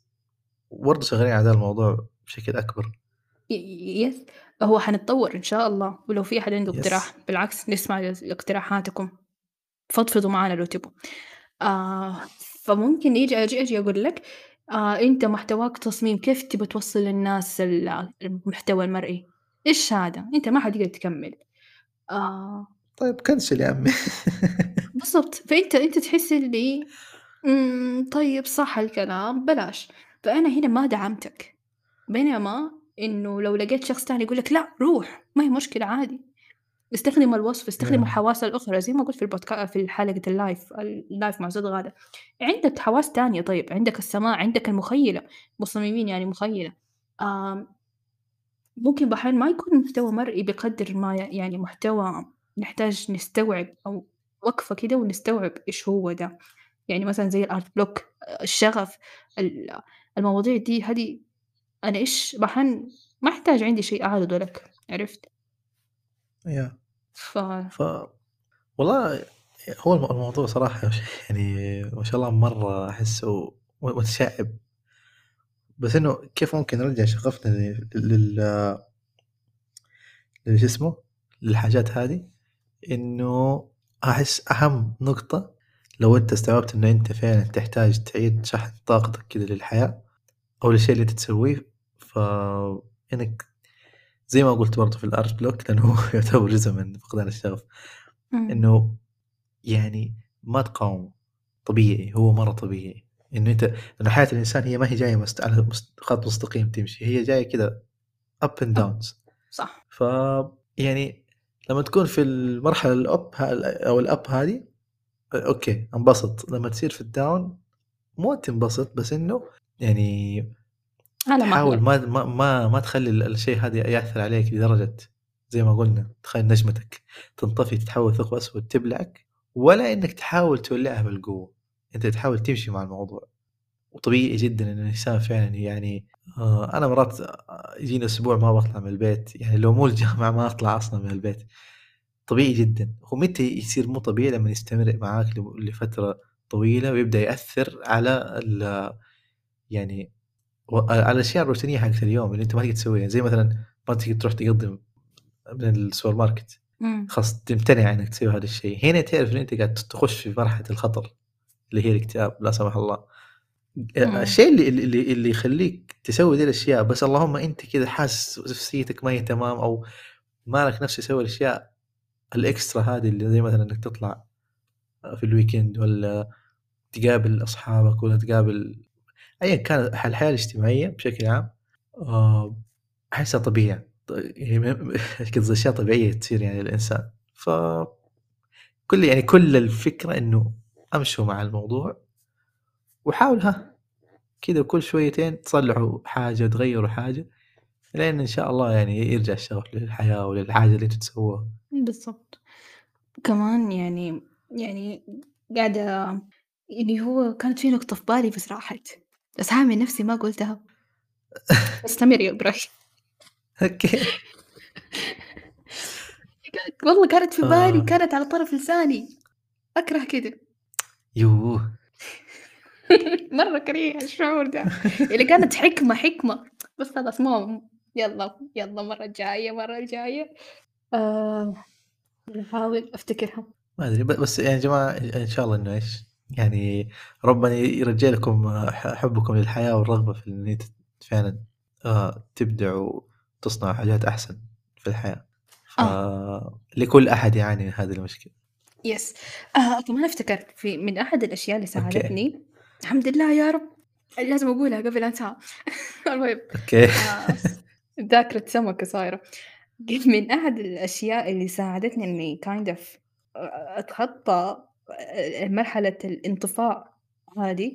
وبرضه شغالين على ذا الموضوع بشكل أكبر. ي يس هو حنتطور إن شاء الله، ولو في أحد عنده. اقتراح بالعكس نسمع اقتراحاتكم، فضفضوا معانا لو تبغوا. آه فممكن يجي أجي أجي أقول لك آه أنت محتواك تصميم كيف تبى توصل للناس ال المحتوى المرئي؟ إيش هذا؟ أنت ما حتقدر تكمل. آه طيب cancel يا عمي. <laughs> بالضبط، فأنت أنت تحس اللي طيب صح الكلام بلاش، فأنا هنا ما دعمتك، بينما إنه لو لقيت شخص تاني يقول لك لأ روح ما هي مشكلة عادي، استخدم الوصف، استخدم Yeah. الحواس الأخرى زي ما قلت في البودكا في حلقة ال live ال live مع أستاذ غادة، عندك حواس تانية طيب، عندك السماع، عندك المخيلة، مصممين يعني مخيلة، آمم، ممكن بأحيان ما يكون محتوى مرئي بقدر ما يعني محتوى نحتاج نستوعب أو وقفة كده ونستوعب إيش هو ده، يعني مثلًا زي الart block الشغف، ال المواضيع دي هذه أنا إيش بأحيان ما أحتاج عندي شيء أعرضه لك، عرفت؟ yeah. ف ف والله هو الم الموضوع صراحة <laughs> يعني ما شاء الله مرة أحسه متشعِّب. بس إنه كيف ممكن نرجع شغفنا ل لل لشو اسمه، للحاجات هذه، إنه أحس أهم نقطة لو أنت استوعبت إنه أنت فعلًا تحتاج تعيد شحن طاقتك كذا للحياة أو للشيء اللي أنت تسويه، فإنك زي ما قُلت برضه في الart block لأنه هو <laughs> يعتبر جزء من فقدان الشغف،. إنه يعني ما تقاومه، طبيعي، هو مرة طبيعي، إنه أنت إنه حياة الإنسان هي ما هي جاية مست على خط مستقيم تمشي، هي جاية كذا and آه. downs. صح. ف يعني لمّا تكون في المرحلة الup ه أو الup هذه أ أوكي انبسط، لمّا تصير في الdown مو تنبسط بس إنه يعني على تحاول مهلك. ما ما ما ما تخلّي ال الشيء هذا يأثّر عليك لدرجة زي ما قُلنا تخلّي نجمتك تنطفي تتحول ثقب أسود تبلعك، ولا إنك تحاول تولعها بالقوة، أنت تحاول تمشي مع الموضوع، وطبيعي جدًا إن الإنسان فعلًا يعني آآ أنا مرات يجيني أسبوع ما باطلع من البيت، يعني لو مو الجامعة ما أطلع أصلًا من البيت، طبيعي جدًا، ومتى يصير مو طبيعي؟ لمّا يستمر معاك ل لفترة طويلة ويبدأ يأثّر على ال يعني على الأشياء الروتينية حقت اليوم اللي أنت ما تقدر تسويها، زي مثلًا ما تقدر تروح تقضّي من السوبر ماركت،. خلاص تمتنع إنك تسوي هذا الشيء، هنا تعرف إن أنت قاعد تخش في مرحلة الخطر اللي هي الاكتئاب لا سمح الله. الشيء اللي اللي اللي يخلّيك تسوي ذي الأشياء بس اللهم أنت كذا حاسس نفسيتك ما هي تمام أو ما لك نفس تسوي الأشياء الإكسترا هذه اللي زي مثلًا إنك تطلع في الweekend والّا تقابل أصحابك والّا تقابل أيًا كان الح الحياة الاجتماعية بشكل عام آآ أحسها طبيعة ط يعني م قصدي <laughs> أشياء طبيعية تصير يعني للإنسان، ف كل يعني كل الفكرة إنه أمشوا مع الموضوع وحاول ها كذا كل شويتين تصلحوا حاجة تغيّروا حاجة، لين إن شاء الله يعني يرجع الشغف للحياة وللحاجة اللي تسووها. بالضبط. كمان يعني يعني قاعدة اللي هو كانت في نقطة في بالي بس راحت، بس هاعمل نفسي ما قُلتها. <laughs> استمر يا إبراهيم. أوكي. كانت <laughs> والله كانت في بالي آه. وكانت على طرف لساني، أكره كده. يوه! <laughs> مرة كريه الشعور ده، اللي كانت حكمة، حكمة، بس خلاص ما يالّا، يالّا المرة الجاية، المرة الجاية. باحاول أفتكرها. ما أدري بس يعني يا جماعة إن شاء الله إنه إيش، يعني ربنا يرجّع لكم حُبكم للحياة والرغبة في أنت فعلًا آه تبدعوا وتصنعوا حاجات أحسن في الحياة. آه. فلكل أحد يعاني من هذه المشكلة. yes. آه كمان افتكرت في من أحد الأشياء اللي okay. ساعدتني الحمد لله يا رب لازم أقولها قبل أنساها <laughs> المهم okay. آه ذاكرة سمكة صايرة. من أحد الأشياء اللي ساعدتني إني kind of أتخطى مرحلة الانطفاء هذه،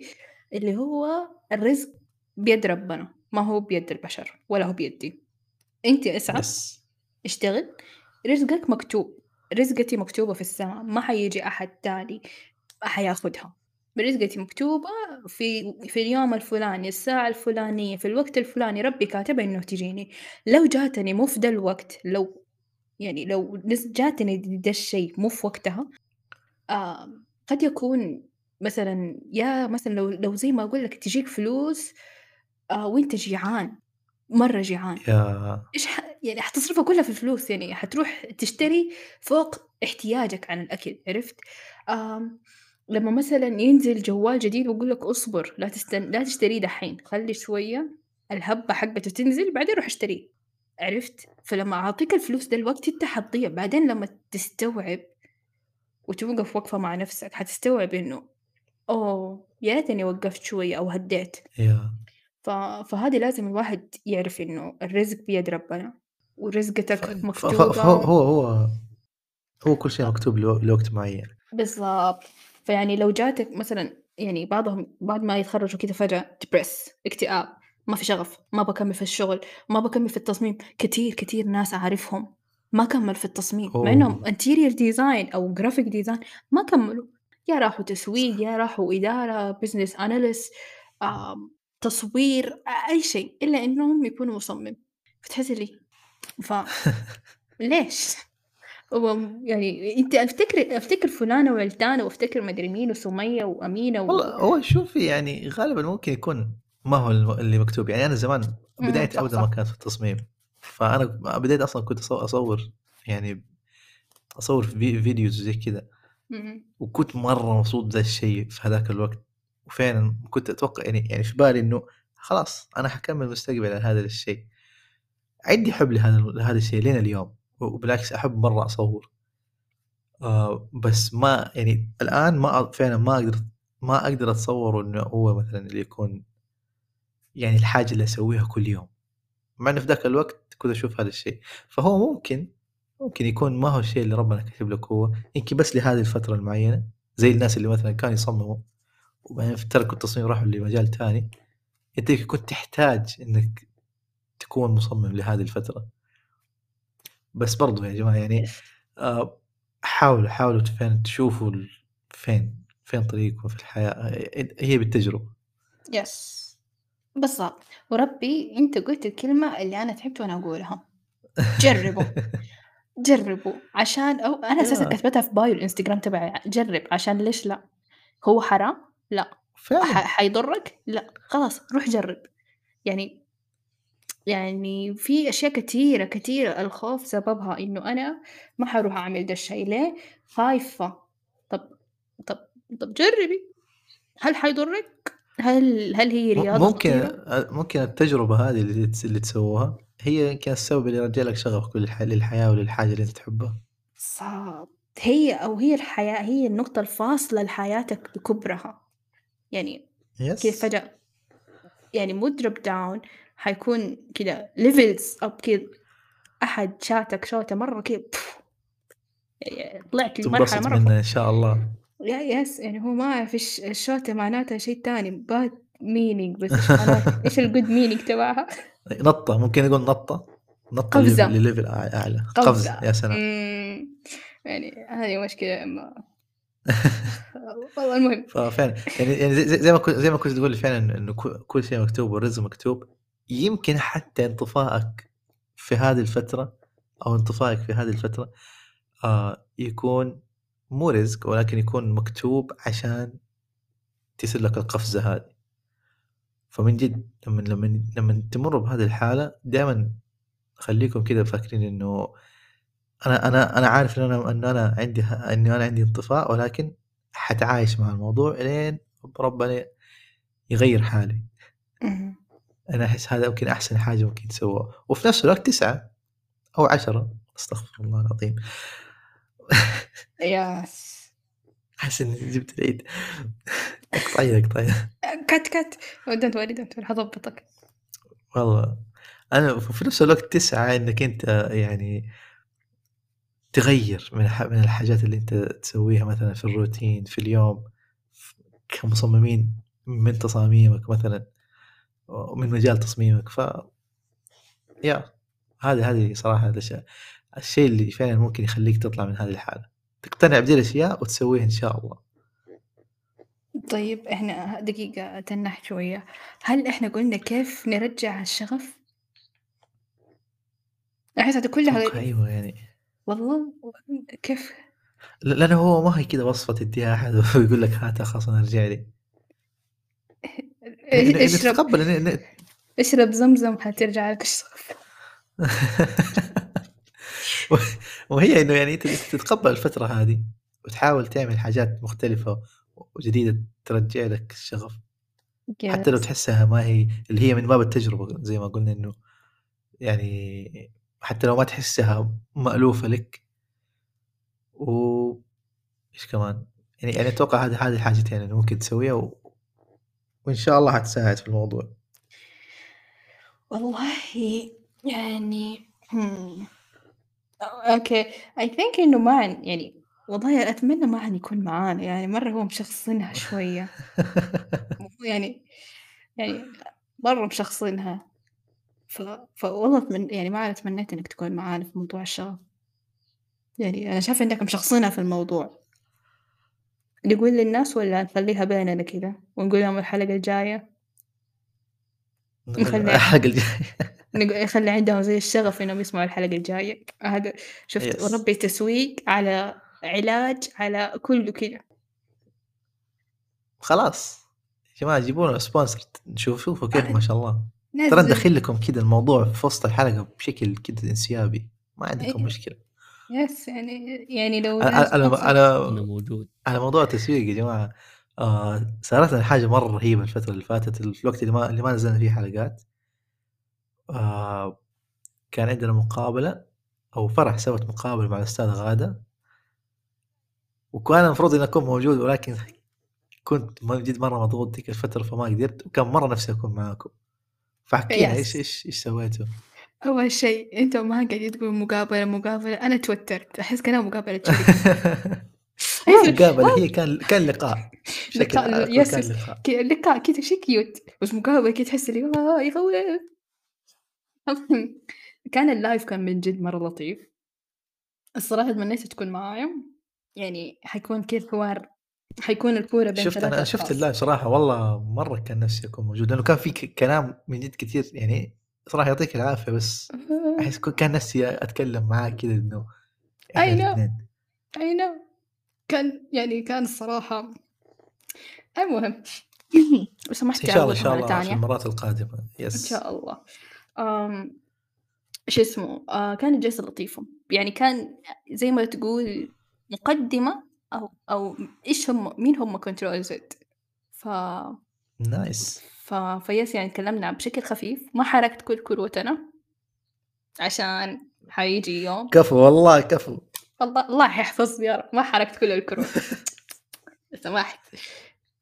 اللي هو الرزق بيد ربنا ما هو بيد البشر ولا هو بيدي. انت اسعى yes اشتغل. رزقك مكتوب. رزقتي مكتوبة في السماء. ما حيجي أحد تاني حياخدها. رزقتي مكتوبة في في اليوم الفلاني الساعة الفلانية في الوقت الفلاني. ربي كاتبها إنه تجيني. لو جاتني مو في ده الوقت لو يعني لو جاتني ده الشيء مو في وقتها آه قد يكون مثلا يا مثلا لو لو زي ما أقول لك تجيك فلوس آه وأنت جيعان مرة جيعان يا إيش ح... يعني حتصرفها كلها في الفلوس يعني حتروح تشتري فوق احتياجك عن الأكل عرفت؟ آم... لما مثلا ينزل جوال جديد ويقول لك اصبر لا تستن... لا تشتريه دحين خلي شوية الهبة حقته تنزل بعدين روح اشتريه عرفت؟ فلما أعطيك الفلوس ده الوقت أنت حتضيع بعدين لما تستوعب وتوقف وقفة مع نفسك حتستوعب إنه أوه يا ريتني وقفت شوية أو هديت. يا. ف... فهذه لازم الواحد يعرف إنه الرزق بيد ربنا ورزقتك ف- ف- مكتوبة. هو هو هو كل شيء مكتوب لو- لوقت معين. بالضبط. فيعني لو جاتك مثلا يعني بعضهم بعد ما يتخرجوا كده فجأة depressed اكتئاب ما في شغف ما بكمل في الشغل ما بكمل في التصميم كتير كتير ناس أعرفهم ما كمل في التصميم مع أوه. interior design أو graphic design ما كملوا. يا راحوا تسويق يا راحوا إدارة business analyst تصوير أي شيء إلا إنهم يكونوا مصمم فتحس لي. ف <laughs> ليش؟ هو يعني أنت أفتكر أفتكر فلانة وعلتانة وأفتكر مدري مين وسمية وأمينة و... والله هو شوفي يعني غالبا ممكن يكون ما هو اللي مكتوب. يعني أنا زمان صح ابدا ما كانت في التصميم. فأنا بديت أصلا كنت أصو- أصور يعني أصور في videos زي كذا. وكنت مرة مبسوط ذا الشيء في هذاك الوقت. وفعلا كنت أتوقع يعني يعني في بالي إنه خلاص أنا حكمل مستقبل على هذا الشيء. عندي حب لهذا لهذا الشيء لين اليوم. وبالعكس أحب مرة أصور. آه بس ما يعني الآن ما فعلا ما أقدر ما أقدر اتصور إنه هو مثلا اللي يكون يعني الحاجة اللي أسويها كل يوم. مع إنه في ذاك الوقت كنت أشوف هذا الشيء. فهو ممكن ممكن يكون ما هو الشيء اللي ربنا كاتب لك هو يمكن بس لهذه الفترة المعينة زي الناس اللي مثلا كانوا يصمموا وبعدين تركوا التصميم راحوا لمجال تاني انت كنت تحتاج إنك تكون مصمم لهذه الفترة. بس برضو يا جماعة يعني آه، حاولوا حاولوا فين تشوفوا فين فين طريقكم في الحياة هي بالتجربة. يس بالضبط. وربي أنت قلت الكلمة اللي أنا تعبت وأنا أقولها. <laughs> جربوا. جربوا. عشان أو أنا أساسا كتبتها في بايو الإنستغرام تبعي. جرب. عشان ليش لا؟ هو حرام؟ فعلا. ح... حيضرك؟ لا. خلاص روح جرب. يعني يعني في أشياء كتيرة كتيرة الخوف سببها إنه أنا ما حروح أعمل ده الشي ليه؟ خايفة. طب طب طب جربي. هل حيضرك؟ هل هل هي رياضة ممكن خطيرة؟ ممكن التجربة هذه اللي اللي تسووها هي كان السبب اللي رجع لك شغفك للح- للحياة وللحاجة اللي أنت تحبها. صعب. هي أو هي الحياة هي النقطة الفاصلة لحياتك بكبرها. يعني كيف yes فجأة يعني مو drop down حيكون كده levels up كده أحد شاتك شوتة مرة كده بف، يعني طلعت فوق منها إن شاء الله. yeah yes يعني هو ما إيش الشوتة معناتها شيء تاني bad meaning بس إيش ال <laughs> good meaning تبعها؟ نطة ممكن نقول نطة. نطة قفزة. لل level لل level أع- أعلى. قفزة. قفزه يا سلام. يعني هذه مشكلة ما <laughs> والله المهم. ففعلا يعني يعني زي, زي ما كنت زي ما كنت تقول فعلا إنه كل- كل شيء مكتوب والرزق مكتوب. يمكن حتى انطفائك في هذه الفترة أو انطفائك في هذه الفترة آه يكون مو رزق ولكن يكون مكتوب عشان تصير لك القفزة هذه. فمن جد لما لما لما تمروا بهذه الحالة دائما خليكم كذا فاكرين إنه أنا أنا أنا عارف ان أنا ان أنا عندي إنه أنا عندي انطفاء ولكن حتعايش مع الموضوع لين ربنا يغير حالي. أنا أحس هذا يمكن أحسن حاجة ممكن تسووها. وفي نفس الوقت تسعة أو عشرة أستغفر الله العظيم. يس احس إني جبت العيد. أقطعيها أقطعيها. cut cut don't worry don't worry حضبطك. والله. أنا في نفس الوقت تسعى إنك أنت يعني تغير من من الحاجات اللي أنت تسويها مثلا في الروتين في اليوم كمصممين من تصاميمك مثلًا ومن مجال تصميمك. ف yeah هذه هذه صراحة الأشياء. الشيء اللي فعلًا ممكن يخلّيك تطلع من هذه الحالة، تقتنع بدي الأشياء وتسويها إن شاء الله. طيب إحنا دقيقة تنّحت شوية، هل إحنا قُلنا كيف نرجّع الشغف؟ أحس هذه كلها أيوه يعني والله كيف؟ لأنه هو ما هي كذا وصفة تدّيها أحد ويقول لك هاتها خلاص أنا ارجع لي. اشرب اشرب زمزم حترجع لك الشغف. <laughs> وهي إنه يعني تتقبل الفترة هذه وتحاول تعمل حاجات مختلفة وجديدة ترجّع لك الشغف، حتى لو Yes. تحسّها ما هي اللي هي من باب التجربة زي ما قُلنا إنه يعني حتى لو ما تحسّها مألوفة لك و إيش كمان؟ يعني يعني أتوقع هذه هذه الحاجتين اللي ممكن تسويها و وإن شاء الله حتساعد في الموضوع. والله يعني أوكي I think إنه معًا يعني والله أتمنى معًا يكون معانا، يعني مرّة هو مشخصنها شوية. <laughs> يعني يعني مرّة مشخصنها. ف فوالله أتمن يعني معًا تمنيت إنك تكون معانا في موضوع الشغف. يعني أنا شايفة إنك مشخصنها في الموضوع. نقول للناس والّا نخلّيها بيننا كذا ونقول لهم الحلقة الجاية؟ نخلّي الحلقة الجاية نق نخلّي عندهم زي الشغف إنهم يسمعوا الحلقة الجاية. هذا شُفت Yes. وربي تسويق على علاج على كُلّه كده. خلاص يا جماعة جيبوا لنا sponsor نشوف شوفوا كيف ما شاء الله. ترى ندخّل لكم كذا الموضوع في وسط الحلقة بشكل كذا انسيابي، ما عندكم أيوه. مشكلة. يس يعني يعني لو أنا أنا أنا موجود. على موضوع التسويق يا جماعة آآ صارت حاجة مرة رهيبة الفترة اللي فاتت في الوقت اللي ما اللي ما نزلنا فيه حلقات. آآ كان عندنا مقابلة أو فرح سوت مقابلة مع الأستاذة غادة. وكان المفروض إني أكون موجود ولكن كنت جد مرة مضغوط ذيك الفترة فما قدرت وكان مرة نفسي أكون معاكم. فاحكينا إيش. إيش إيش سويتوا؟ أول شيء أنتم ما قاعدين تقولوا مقابلة، مقابلة، أنا اتوترت، أحس كأنها مقابلة <laughs> مقابلة هي كان كان لقاء لقاء yes لقاء. كذا شيء cute، بس مقابلة كذا تحس اللي آه يخوف. <laughs> كان ال live كان من جد مرة لطيف. الصراحة تمنيت تكون معايا، يعني حيكون كذا حوار حيكون الكورة بين شُفت 3 أنا أنا شُفت. ال live صراحة والله مرة كان نفسي أكون موجود، لأنه كان في كلام من جد كتير يعني صراحة يعطيك العافية بس <laughs> أحس ك كان نفسي أتكلم معاك كذا I know. الاتنين. I know. كان يعني كان الصراحة المهم <laughs> لو سمحت بس إن شاء الله تعوّضها شاء الله في. المرات القادمة. إن يس. شاء الله. شو اسمه، آآ كانت جلسة لطيفة، يعني كان زي ما تقول مقدمة أو أو إيش هم مين هم control Z ف nice. ف ف yes يعني تكلمنا بشكل خفيف، ما حرقت كل كروتنا عشان حييجي يوم كفو والله كفو. الله الله يحفظني يا رب ما حرقت كل الكروت. سمحت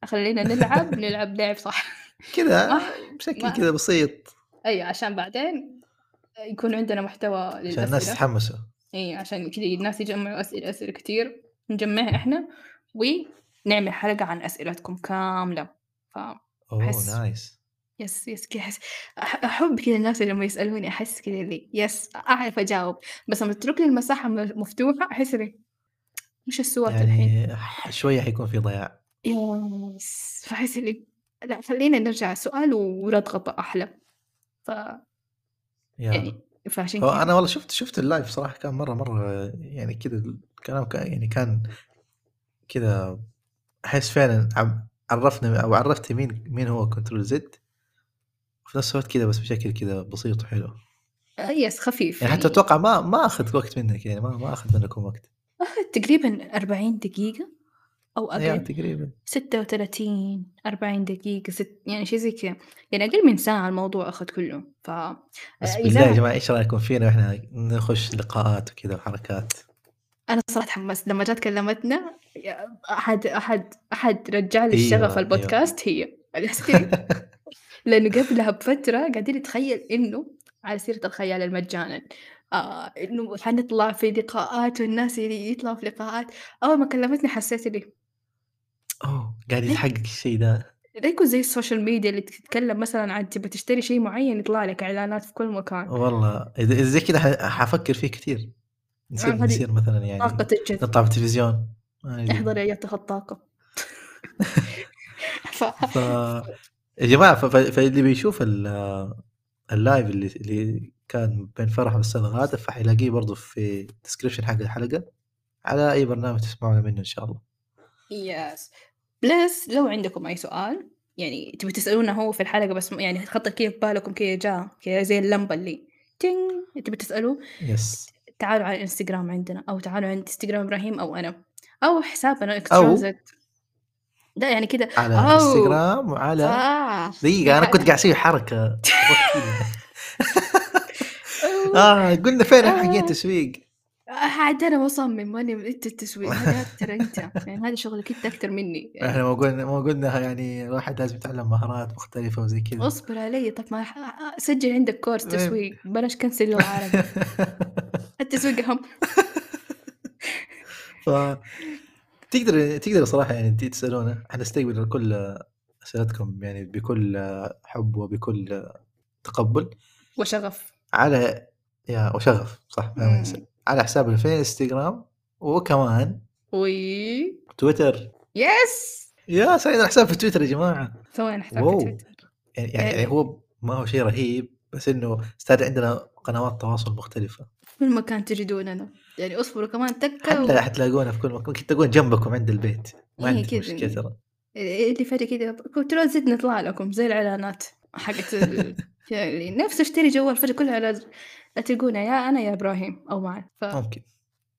خلّينا نلعب، نلعب لعب صح. كذا بشكل كذا بسيط أيوه عشان بعدين يكون عندنا محتوى عشان الناس للأسئلة. يتحمسوا. إي عشان كذا الناس يجمعوا أسئلة، أسئلة كتير نجمعها إحنا ونعمل حلقة عن أسئلتكم كاملة. ف أحس nice. يس yes كذا أحب كذا الناس اللي لمّا يسألوني أحس كذا اللي yes أعرف أجاوب، بس لمّا تترك لي المساحة م مفتوحة أحس اللي وش السؤال الحين؟ يعني ح شوية حيكون في ضياع. yes فأحس اللي لأ خلّينا نرجع سؤال ورد غطا أحلى. ف يعني فعشان كذا أنا والله شُفت شُفت اللايف صراحة كان مرة مرة يعني كذا الكلام كان يعني كان كذا أحس فعلًا عرّفنا أو عرّفتِ مين مين هو control Z وفي نفس الوقت كذا بس بشكل كذا بسيط وحلو. آه yes خفيف يعني حتى يعني أتوقع ما ما أخذ وقت منك يعني ما ما أخذ منكم وقت. أخذ تقريبًا 40 دقيقة أو أقل. تقريبًا. 36 40 دقيقة ست يعني شي زي كذا، يعني أقل من ساعة الموضوع أخذ كله. ف بس بالله يا جماعة إيش رأيكم فينا وإحنا نخش لقاءات وكذا وحركات؟ أنا الصراحة تحمست لمّا جات كلمتنا أحد أحد أحد رجّع لي الشغف أيوه، أيوه. البودكاست هي. حسيت إني <laughs> لأنه قبلها بفترة قاعدين نتخيل إنه على سيرة الخيال المجانا آه إنه حنطلع في لقاءات والناس ي يطلعوا في لقاءات، أول ما كلمتني حسيت إني أوه قاعد؟ يتحقق الشيء ده. لا يكون زي ال social media اللي تتكلم مثلًا عن تبي تشتري شيء معين يطلع لك إعلانات في كل مكان. والله إذا إذا زي كذا ح حافكر فيه كثير. نصير آه نصير مثلًا يعني طاقة الجذب. نطلع في التلفزيون. ما أدري. احضر أيتها الطاقة. <laughs> ف ف يا جماعة ف ف فاللي بيشوف ال ال live اللي اللي كان بين فرح والأستاذ غادة فحيلاقيه برضه في ال description حق الحلقة على أي برنامج تسمعونا منه إن شاء الله. yes. Plus لو عندكم أي سؤال يعني تبي تسألونا هو في الحلقة بس يعني خطر كذا بالكم كذا جاء كذا زي اللمبة اللي تِنْج تبي تسألوه؟ yes. تعالوا على الإنستجرام عندنا أو تعالوا عند إنستجرام إبراهيم أو أنا أو حسابنا extransit لا يعني كذا على أو الإنستجرام وعلى صح. دقيقة أنا كنت قاعد أسوي حركة. <laughs> <laughs> آه قلنا فين حقين آه. عاد أنا باصمم ماني أنت التسويق. هذا أكتر أنت يعني هذا شغلك أنت أكتر مني. يعني ما قلنا ما قلنا يعني الواحد لازم يتعلم مهارات مختلفة وزي كذا. اصبر علي طب ما سجل عندك كورس إيه. تسويق. بلاش كنسل لغة عربي <laughs> التسويق أهم. <laughs> ف تقدر تقدر صراحة يعني ت تسألونا. حنستقبل كل أسئلتكم يعني بكل حب وبكل تقبل. وشغف. على يا وشغف صح ما. على حسابنا في الانستغرام وكمان وي. تويتر. يس! يا سعيد الحساب في تويتر يا جماعة. سوينا حساب في تويتر. يعني يعني يعني هو ما هو شيء رهيب بس إنه صار عندنا قنوات تواصل مختلفة. في كل مكان تجدوننا يعني اصبروا كمان تكة حتى و... حتلاقونا في كل مكان. ممكن تلاقون جنبكم عند البيت. ما إيه عندك كذا. مشكلة ترى. اللي فجأة كذا control Z نطلع لكم زي الإعلانات حقت ال... <laughs> يعني نفس اشتري جوال فجأة كلها على تلقونا يا أنا يا إبراهيم أو معا ف ممكن.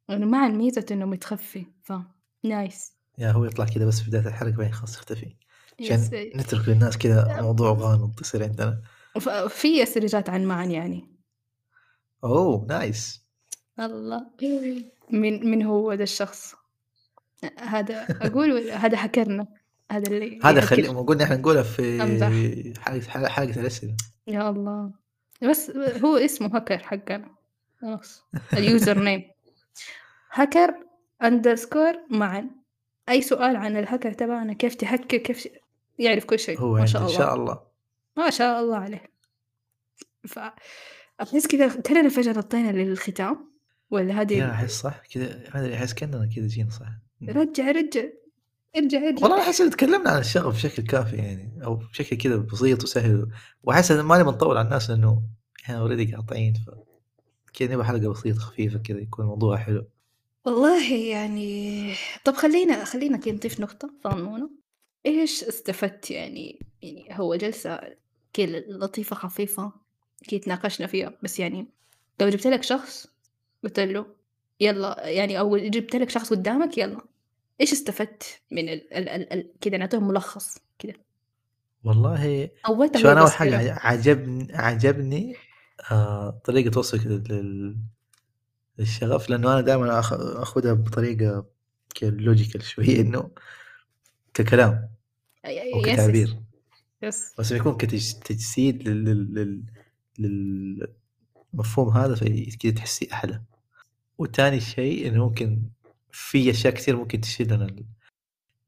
يعني مع ميزة إنه متخفي ف nice يا هو يطلع كذا بس في بداية الحلقة بعدين خلاص يختفي. عشان نترك للناس كذا موضوع غامض يصير عندنا. في أسئلة عن معا يعني. أوه nice الله. من من هو ذا الشخص؟ هذا ولا هاكرنا؟ هذا اللي هذا. خلي قلنا إحنا نقولها في حلقة, حلقة الأسئلة. يا الله. بس هو اسمه هاكر حقنا. خلاص ال username هاكر underscore معا أي سؤال عن الهاكر تبعنا كيف تهكر كيف يعرف كل شيء. هو ما شاء الله. شاء الله. ما شاء الله عليه. ف أحس كذا كلنا فجأة نطينا للختام. ولا يا هذه أحس صح؟ كذا ما أدري أحس كأننا كذا جينا صح. رجع رجع. ارجع ارجع. والله أحس تكلمنا عن الشغف بشكل كافي يعني أو بشكل كذا بسيط وسهل. وأحس إن ما نبي نطول على الناس لأنه إحنا already قاطعين ف كذا نبغى حلقة بسيطة خفيفة كذا يكون الموضوع حلو. والله يعني طب خلينا خلينا كده نضيف نقطة صغنونة إيش استفدت يعني يعني هو جلسة كده لطيفة خفيفة كده تناقشنا فيها بس يعني لو جبت لك شخص قلت له يلا يعني أو جبت لك شخص قدامك يلا. إيش استفدت من ال ال ال ال كده نعطيهم ملخص كده. والله شو أنا أول حاجة عجبني عجبني آه طريقة وصفك لل... للشغف لأنه أنا دائما أخ... آخذها بطريقة كذا لوجيكال شوية <laughs> إنه ككلام أو yes بس يكون كتجسيد لل... لل... لل... للمفهوم هذا فكذا تحسيه أحلى. وتاني شيء إنه ممكن في أشياء كثير ممكن تشيل لنا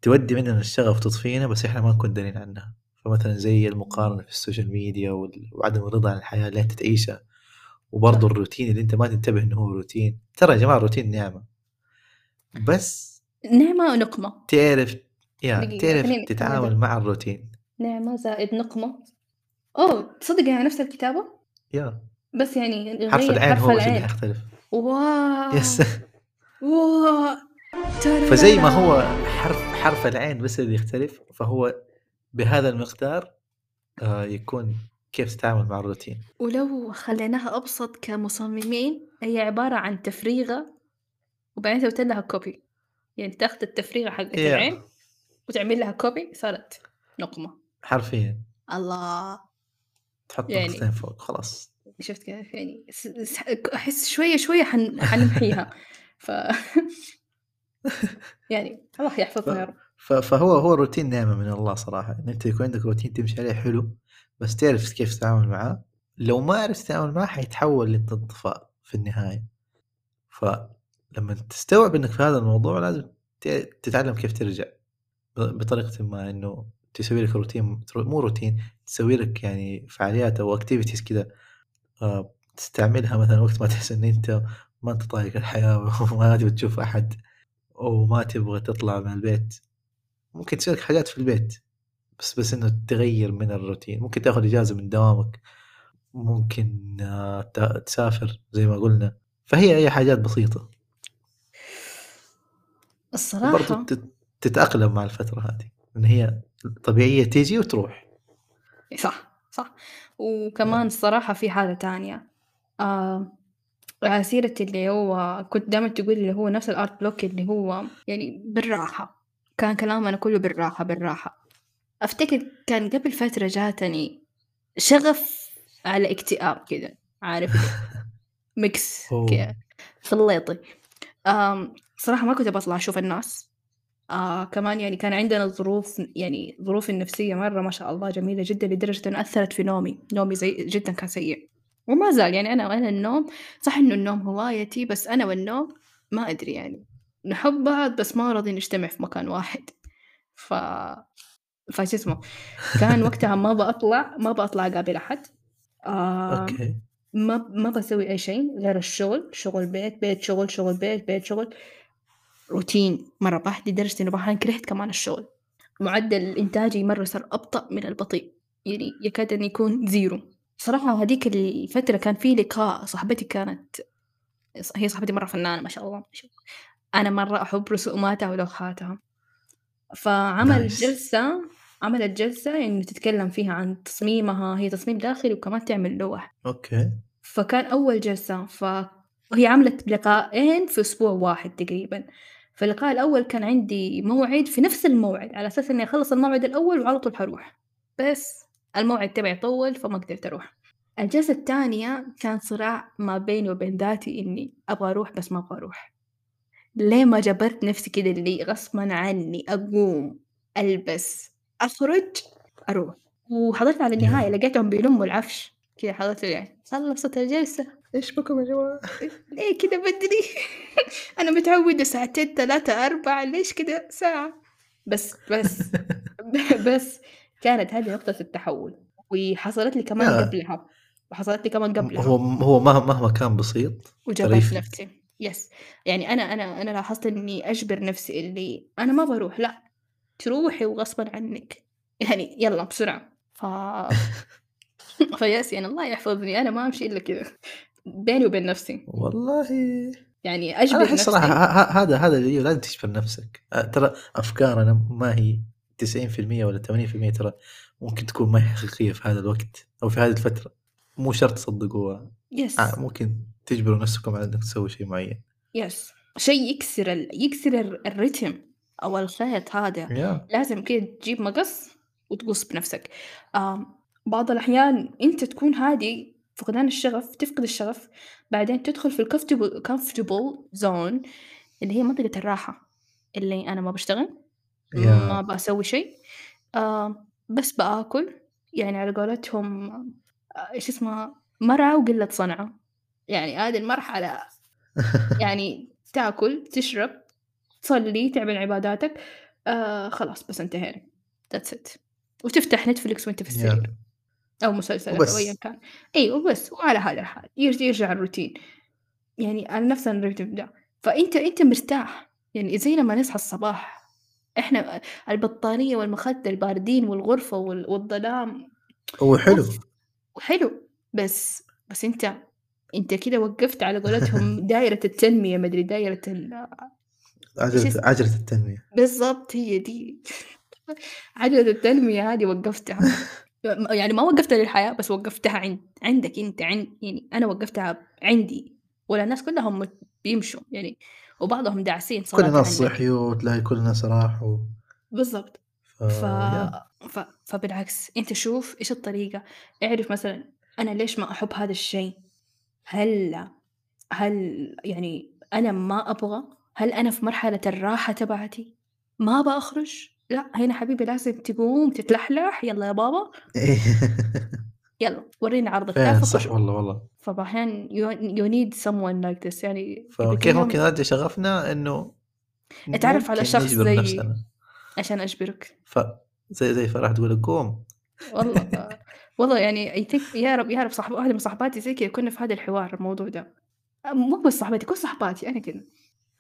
تودي مننا الشغف وتطفينا بس إحنا ما نكون دارين عنها. فمثلا زي المقارنة في ال social media وال- وعدم الرضا عن الحياة اللي أنت تعيشها. وبرضه الروتين اللي أنت ما تنتبه إنه هو روتين. ترى يا جماعة الروتين نعمة. بس نعمة ونقمة. تعرف يا دقيقة تعرف تتعامل مع الروتين. نعمة زائد نقمة. أوه تصدق يعني نفس الكتابة؟ yeah. بس يعني حرف العين حرف هو بس اللي العين. حيختلف wow. yes. wow فزي ما هو حرف حرف العين بس اللي يختلف فهو بهذا المقدار آه يكون كيف تتعامل مع الروتين. ولو خليناها أبسط كمصممين هي عبارة عن تفريغة وبعدين سويت لها copy يعني تاخذ التفريغة حقت yeah. العين وتعمل لها copy صارت نقمة. حرفيا. الله. تحط يعني نقطتين فوق خلاص. شفت كيف؟ يعني أحس شوية شوية حن... حنمحيها. <laughs> ف <laughs> يعني الله. يحفظنا يا رب. فهو هو الروتين نعمة من الله صراحة إن أنت يكون عندك روتين تمشي عليه حلو بس تعرف كيف تتعامل معاه لو ما عرفت تتعامل معاه حيتحول لانطفاء في النهاية فلما تستوعب إنك في هذا الموضوع لازم تتعلم كيف ترجع ب- بطريقة ما إنه تسوي لك روتين مو روتين تسوي لك يعني فعاليات أو activities كذا آه، تستعملها مثلا وقت ما تحس إن أنت ما انت طايق الحياة <laughs> وما تبغى تشوف أحد وما تبغى تطلع من البيت. ممكن تسوي لك حاجات في البيت بس بس إنه تغير من الروتين. ممكن تاخذ إجازة من دوامك ممكن آه، تسافر زي ما قلنا. فهي هي حاجات بسيطة. الصراحة برضو تتأقلم مع الفترة هذه. ان هي طبيعية تيجي وتروح. صح صح. وكمان الصراحة في حاجة تانية. آه سيرة اللي هو كنت دايما تقول اللي هو نفس ال art block اللي هو يعني بالراحة. كان كلامنا كله بالراحة بالراحة. أفتكر كان قبل فترة جاتني شغف على اكتئاب كذا عارف؟ <laughs> mix كذا خليطي صراحة ما كنت بطلع أشوف الناس. آه كمان يعني كان عندنا ظروف يعني ظروف النفسية مرة ما شاء الله جميلة جدا لدرجة أن أثرت في نومي. نومي زي جدا كان سيء. وما زال يعني أنا وأنا النوم صح إنه النوم هوايتي بس أنا والنوم ما أدري يعني. نحب بعض بس ما راضي نجتمع في مكان واحد. ف فشو اسمه. كان وقتها ما بطلع ما بطلع أقابل أحد. آه okay. ما ما بسوي أي شيء غير الشغل شغل بيت بيت شغل شغل بيت بيت شغل. روتين مرة بحت لدرجة إنه أحيانا كرهت كمان الشغل. معدل إنتاجي مرة صار أبطأ من البطيء. يعني يكاد أن يكون zero. صراحة هذيك الفترة كان في لقاء صاحبتي كانت هي صاحبتي مرة فنانة ما شاء الله أنا مرة أحب رسوماتها ولوحاتها. فعمل nice. جلسة عملت جلسة إنه تتكلم فيها عن تصميمها هي تصميم داخلي وكمان تعمل لوح. أوكي. فكان أول جلسة فهي عملت لقاءين في أسبوع واحد تقريبا. فاللقاء الأول كان عندي موعد في نفس الموعد على أساس إني أخلص الموعد الأول وعلى طول حروح. بس. الموعد تبعي طول فما قدرت أروح. الجلسة الثانية كان صراع ما بيني وبين ذاتي إني أبغى أروح بس ما أبغى أروح. ليه ما جبرت نفسي كده اللي غصبا عني أقوم ألبس أخرج أروح. وحضرت على النهاية لقيتهم بيلموا العفش. كذا حضرت يعني خلصت الجلسة. إيش بكم يا جماعة؟ <laughs> ليه كده بدري؟ <laughs> أنا متعودة ساعتين ثلاثة أربعة ليش كده ساعة؟ بس بس. <laughs> بس. كانت هذه نقطة التحول وحصلت لي كمان قبلها وحصلت لي كمان قبلها. هو هو مهما كان بسيط وجبرت نفسي. يس يعني أنا أنا أنا لاحظت إني أجبر نفسي اللي أنا ما بروح. لأ تروحي وغصبا عنك. يعني يلا بسرعة. ف <laughs> فيس يعني الله يحفظني. أنا ما أمشي إلا كذا. بيني وبين نفسي. والله. يعني أجبر أنا أحس صراحة هذا هذا اللي لازم تجبر نفسك. ترى أفكارنا ما هي. 90% ولا 80% ترى ممكن تكون ما هي حقيقية في هذا الوقت أو في هذه الفترة. مو شرط تصدقوها. يس آه ممكن تجبروا نفسكم على إنك تسوي شيء معين. يس شيء يكسر ال... يكسر الريتم أو الخيط هذا. Yeah. لازم كده تجيب مقص وتقص بنفسك. آم بعض الأحيان أنت تكون هادي فقدان الشغف تفقد الشغف بعدين تدخل في comfortable zone اللي هي منطقة الراحة اللي أنا ما بشتغل. ما بسوي شيء. آه بس بآكل. يعني على قولتهم آه، إيش اسمها مرعى وقلة صنعة. يعني هذه المرحلة. <laughs> يعني تاكل تشرب تصلي تعمل عباداتك آه خلاص بس انتهينا. that's it وتفتح Netflix وانت في السرير. yeah. أو مسلسل أو ايا كان. إي وبس. وعلى هذا الحال. يرجع يرجع الروتين. يعني على نفس الريتم ده. فأنت أنت مرتاح. يعني زي لما نصحى الصباح. إحنا البطانية والمخدة الباردين والغرفة والظلام. هو حلو. وحلو. بس بس أنت أنت كده وقفت على قولتهم <laughs> دايرة التنمية ما أدري دايرة ال عجلة عجلة التنمية. بالضبط هي دي. عجلة التنمية هذه وقفتها. يعني ما وقفتها للحياة بس وقفتها عند عندك أنت عند يعني أنا وقفتها عندي. ولا الناس كلهم بيمشوا يعني وبعضهم داعسين صراحة كل الناس صحيوا وتلاقي كل الناس راحوا بالضبط. ف... ف... ف... فبالعكس أنت شوف إيش الطريقة. اعرف مثلا أنا ليش ما أحب هذا الشيء؟ هل هل يعني أنا ما أبغى؟ هل أنا في مرحلة الراحة تبعتي؟ ما أبغى أخرج لا هنا حبيبي لازم تقوم تتلحلح. يلا يا بابا. <laughs> يلا وريني عرضك. فعلا صح والله والله. فأحيانا you need someone like this يعني فكيف ممكن نرجع شغفنا إنه أتعرف على شخص زي عشان أجبرك. ف زي زي فرح تقول قوم. والله. <laughs> والله يعني اي ثينك يا رب يا رب صاحب واحدة من صاحباتي زي كذا كنا في هذا الحوار الموضوع ده. مو بس صاحباتي كل صاحباتي أنا كذا.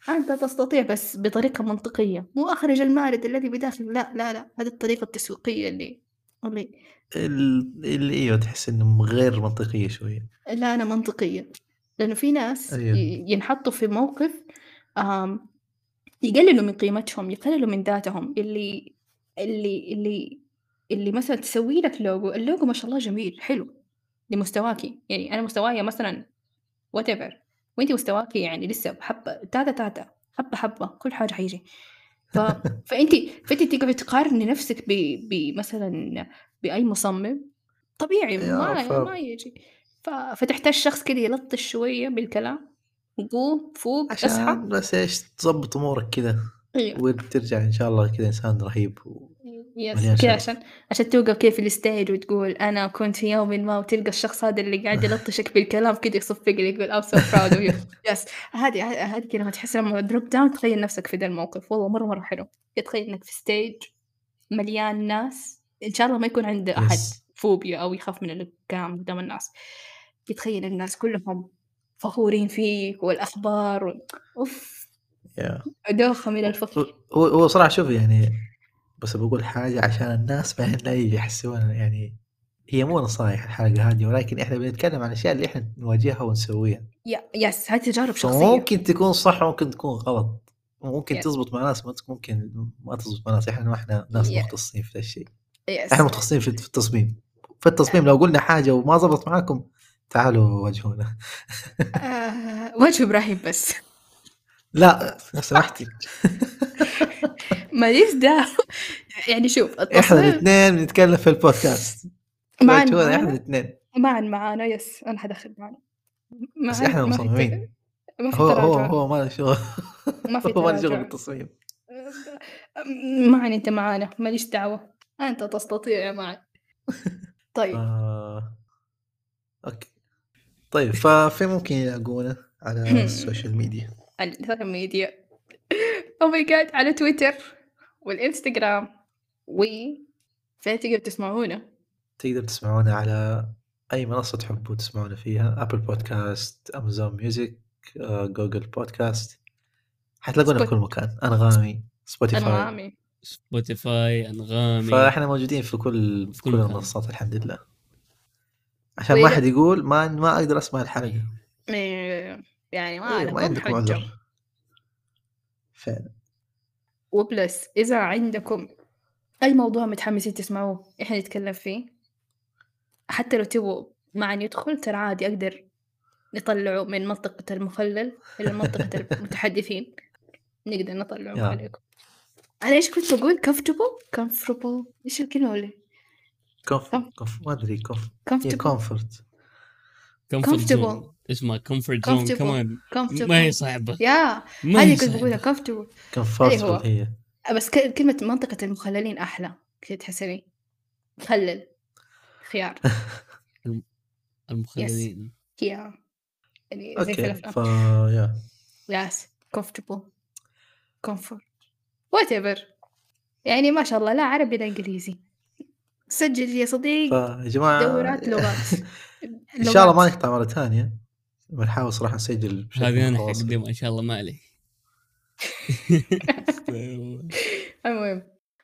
أنت تستطيع بس بطريقة منطقية مو أخرج المارد الذي بداخل لا لا لا. هذه الطريقة التسويقية اللي اللي ال- اللي إيوه تحس إنه غير منطقية شوية. لا أنا منطقية. لأنه في ناس أيوة. ي- ينحطوا في موقف آم، يقللوا من قيمتهم يقللوا من ذاتهم. اللي اللي اللي اللي مثلا تسوي لك لوجو اللوجو ما شاء الله جميل حلو لمستواكي يعني أنا مستواي مثلا whatever وانتي مستواكي يعني لسه حبة تاتا تاتا حبة حبة كل حاجة حيجي. ف... <laughs> فانتي فانتي تقعدي تقارني نفسك ب... بمثلا بأي مصمم طبيعي ما ف- ما يجي. ف... فتحتاج شخص كده يلطش شوية بالكلام قوم فوق اصحى. عشان بس إيش تظبط أمورك كذا أيوه وترجع إن شاء الله كذا إنسان رهيب و... yes كذا. عشان عشان توقف كيف في ال stage وتقول أنا كنت في يوم ما وتلقى الشخص هذا اللي قاعد يلطشك بالكلام كذا يصفق لي يقول I'm so proud of you. yes هذه هذه كذا لما تحس لما drop down تخيل نفسك في ذا الموقف. والله مرة مرة حلو. تخيل إنك في stage مليان ناس إن شاء الله ما يكون عنده أحد. فوبيا أو يخاف من القيام قدام الناس يتخيل الناس كلهم فخورين فيك والأخبار و... أوف yeah. دوخة من الفخر هو هو صراحة شوف يعني بس بقول حاجة عشان الناس <laughs> بعدين لا يحسون يعني هي مو نصايح الحلقة هذه ولكن إحنا بنتكلم عن الاشياء اللي إحنا نواجهها ونسويها yeah yes هذه تجارب شخصية فممكن تكون صح وممكن تكون غلط ممكن Yeah. تزبط مع ناس ممكن ما تزبط مع ناس إحنا ما إحنا ناس Yeah. مختصين في ذا الشيء yes. إحنا متخصصين في التصميم. في التصميم لو قلنا حاجة وما زبط معاكم تعالوا واجهونا آه، وجه إبراهيم بس. لا لو سمحتي ماليش دعوة. يعني شوف إحنا التصميم الاثنين بنتكلم في البودكاست. معا واجهونا إحنا معانا الاثنين. معا معانا يس. أنا حدخل معنا بس معانا- إحنا ما في مصممين. ت- ما في هو هو هو ما له شغل. ما في <laughs> هو ما له شغل بالتصميم. معا أنت معانا. ماليش دعوة. أنت تستطيع يا معن <laughs> طيب. آه... okay. طيب ففين ممكن يلاقونا على <laughs> ال social media؟ على ال social media. oh my god على تويتر والإنستغرام و فين تقدر تسمعونا؟ تقدر تسمعونا على أي منصة تحبوا تسمعونا فيها Apple Podcast Amazon Music Google Podcast حتلاقونا في كل مكان. أنغامي Spotify انغامي Spotify أنغامي. فإحنا موجودين في كل في كل. المنصات الحمد لله. عشان ما وإذا- حد يقول ما ما أقدر أسمع الحلقة. يعني ما إيه، ما عندكم عذر فعلا. وبلس إذا عندكم أي موضوع متحمسين تسمعوه إحنا نتكلم فيه حتى لو تبغوا معا يدخل ترى عادي أقدر نطلعه من منطقة المخلل إلى منطقة <laughs> المتحدثين. نقدر نطلعه. عليكم. أنا إيش كنت بقول comfortable comfortable. إيش الكلمة ولا؟ كوف كوف ما أدري كوف كومفورت كومفورت Comfortable. زون اسمها كومفورت زون Comfortable. كمان comfortable. ما هي صعبة. يا هذه كنت بقولها صعبة. comfortable. كومفورت هو. هي. بس ك- كلمة منطقة المخللين أحلى. كذا تحسني مخلل. خيار. <laughs> المخللين. يا يعني زي في يا يس comfortable. Comfort. Whatever. يعني ما شاء الله لا عربي لا إنجليزي. سجل يا صديق فيا جماعة دورات <laughs> لغات. إن شاء الله ما. نقطع مرة ثانية. بنحاول صراحة نسجل بشكل هذه أنا. حقدمها إن شاء الله ما عليك. <laughs> المهم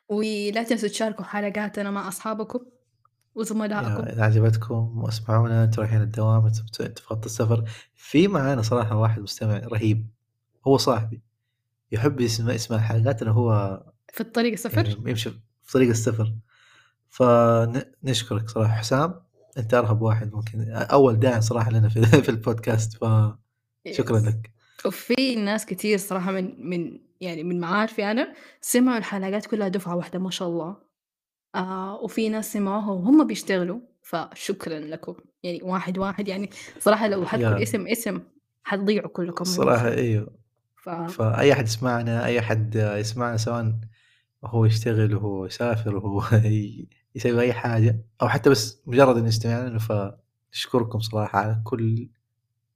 ولا تنسوا تشاركوا حلقاتنا مع أصحابكم يا وزملائكم إذا عجبتكم واسمعونا أنتم رايحين الدوام أنتم أنتم في خط السفر. في معانا صراحة واحد مستمع رهيب هو صاحبي. يحب يسمع يسمع حلقاتنا وهو في الطريق السفر يعني يمشي في طريق السفر فنشكرك صراحة حسام أنت أرهب واحد ممكن أول داعم صراحة لنا في, <laughs> في البودكاست فشكرا. لك وفي ناس كتير صراحة من من يعني من معارفي أنا سمعوا الحلقات كلها دفعة واحدة ما شاء الله آه وفي ناس سمعوها وهم بيشتغلوا فشكرا لكم يعني واحد واحد يعني صراحة لو يا. اسم اسم حتضيعوا كلكم مخي. إيوه ف... فاي أحد يسمعنا أي أحد يسمعنا سواء هو يشتغل وهو يسافر وهو <laughs> يسوي أي حاجة أو حتى بس مجرد إنه يستمع لنا فنشكركم صراحة على كل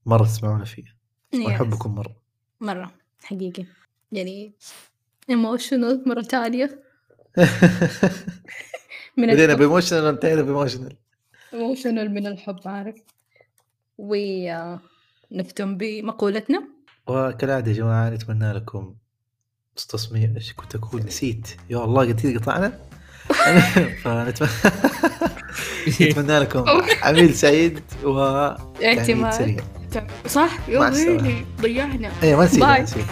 مرة تسمعونا فيها. ونحبكم مرة. مرة. حقيقي. يعني emotional مرة تانية. <laughs> من بدينا ب emotional وانتهينا ب emotional emotional من الحب عارف. ونختم بمقولتنا. وكالعادة يا جماعة نتمنى لكم تصميم إيش كنت أقول؟ نسيت. يا الله لي قطعنا؟ <laughs> فنتمنى <laughs> نتمنى لكم <laughs> عميل سعيد و اعتماد. سريع. صح؟ يا ضيعنا. إيه ما. نسيت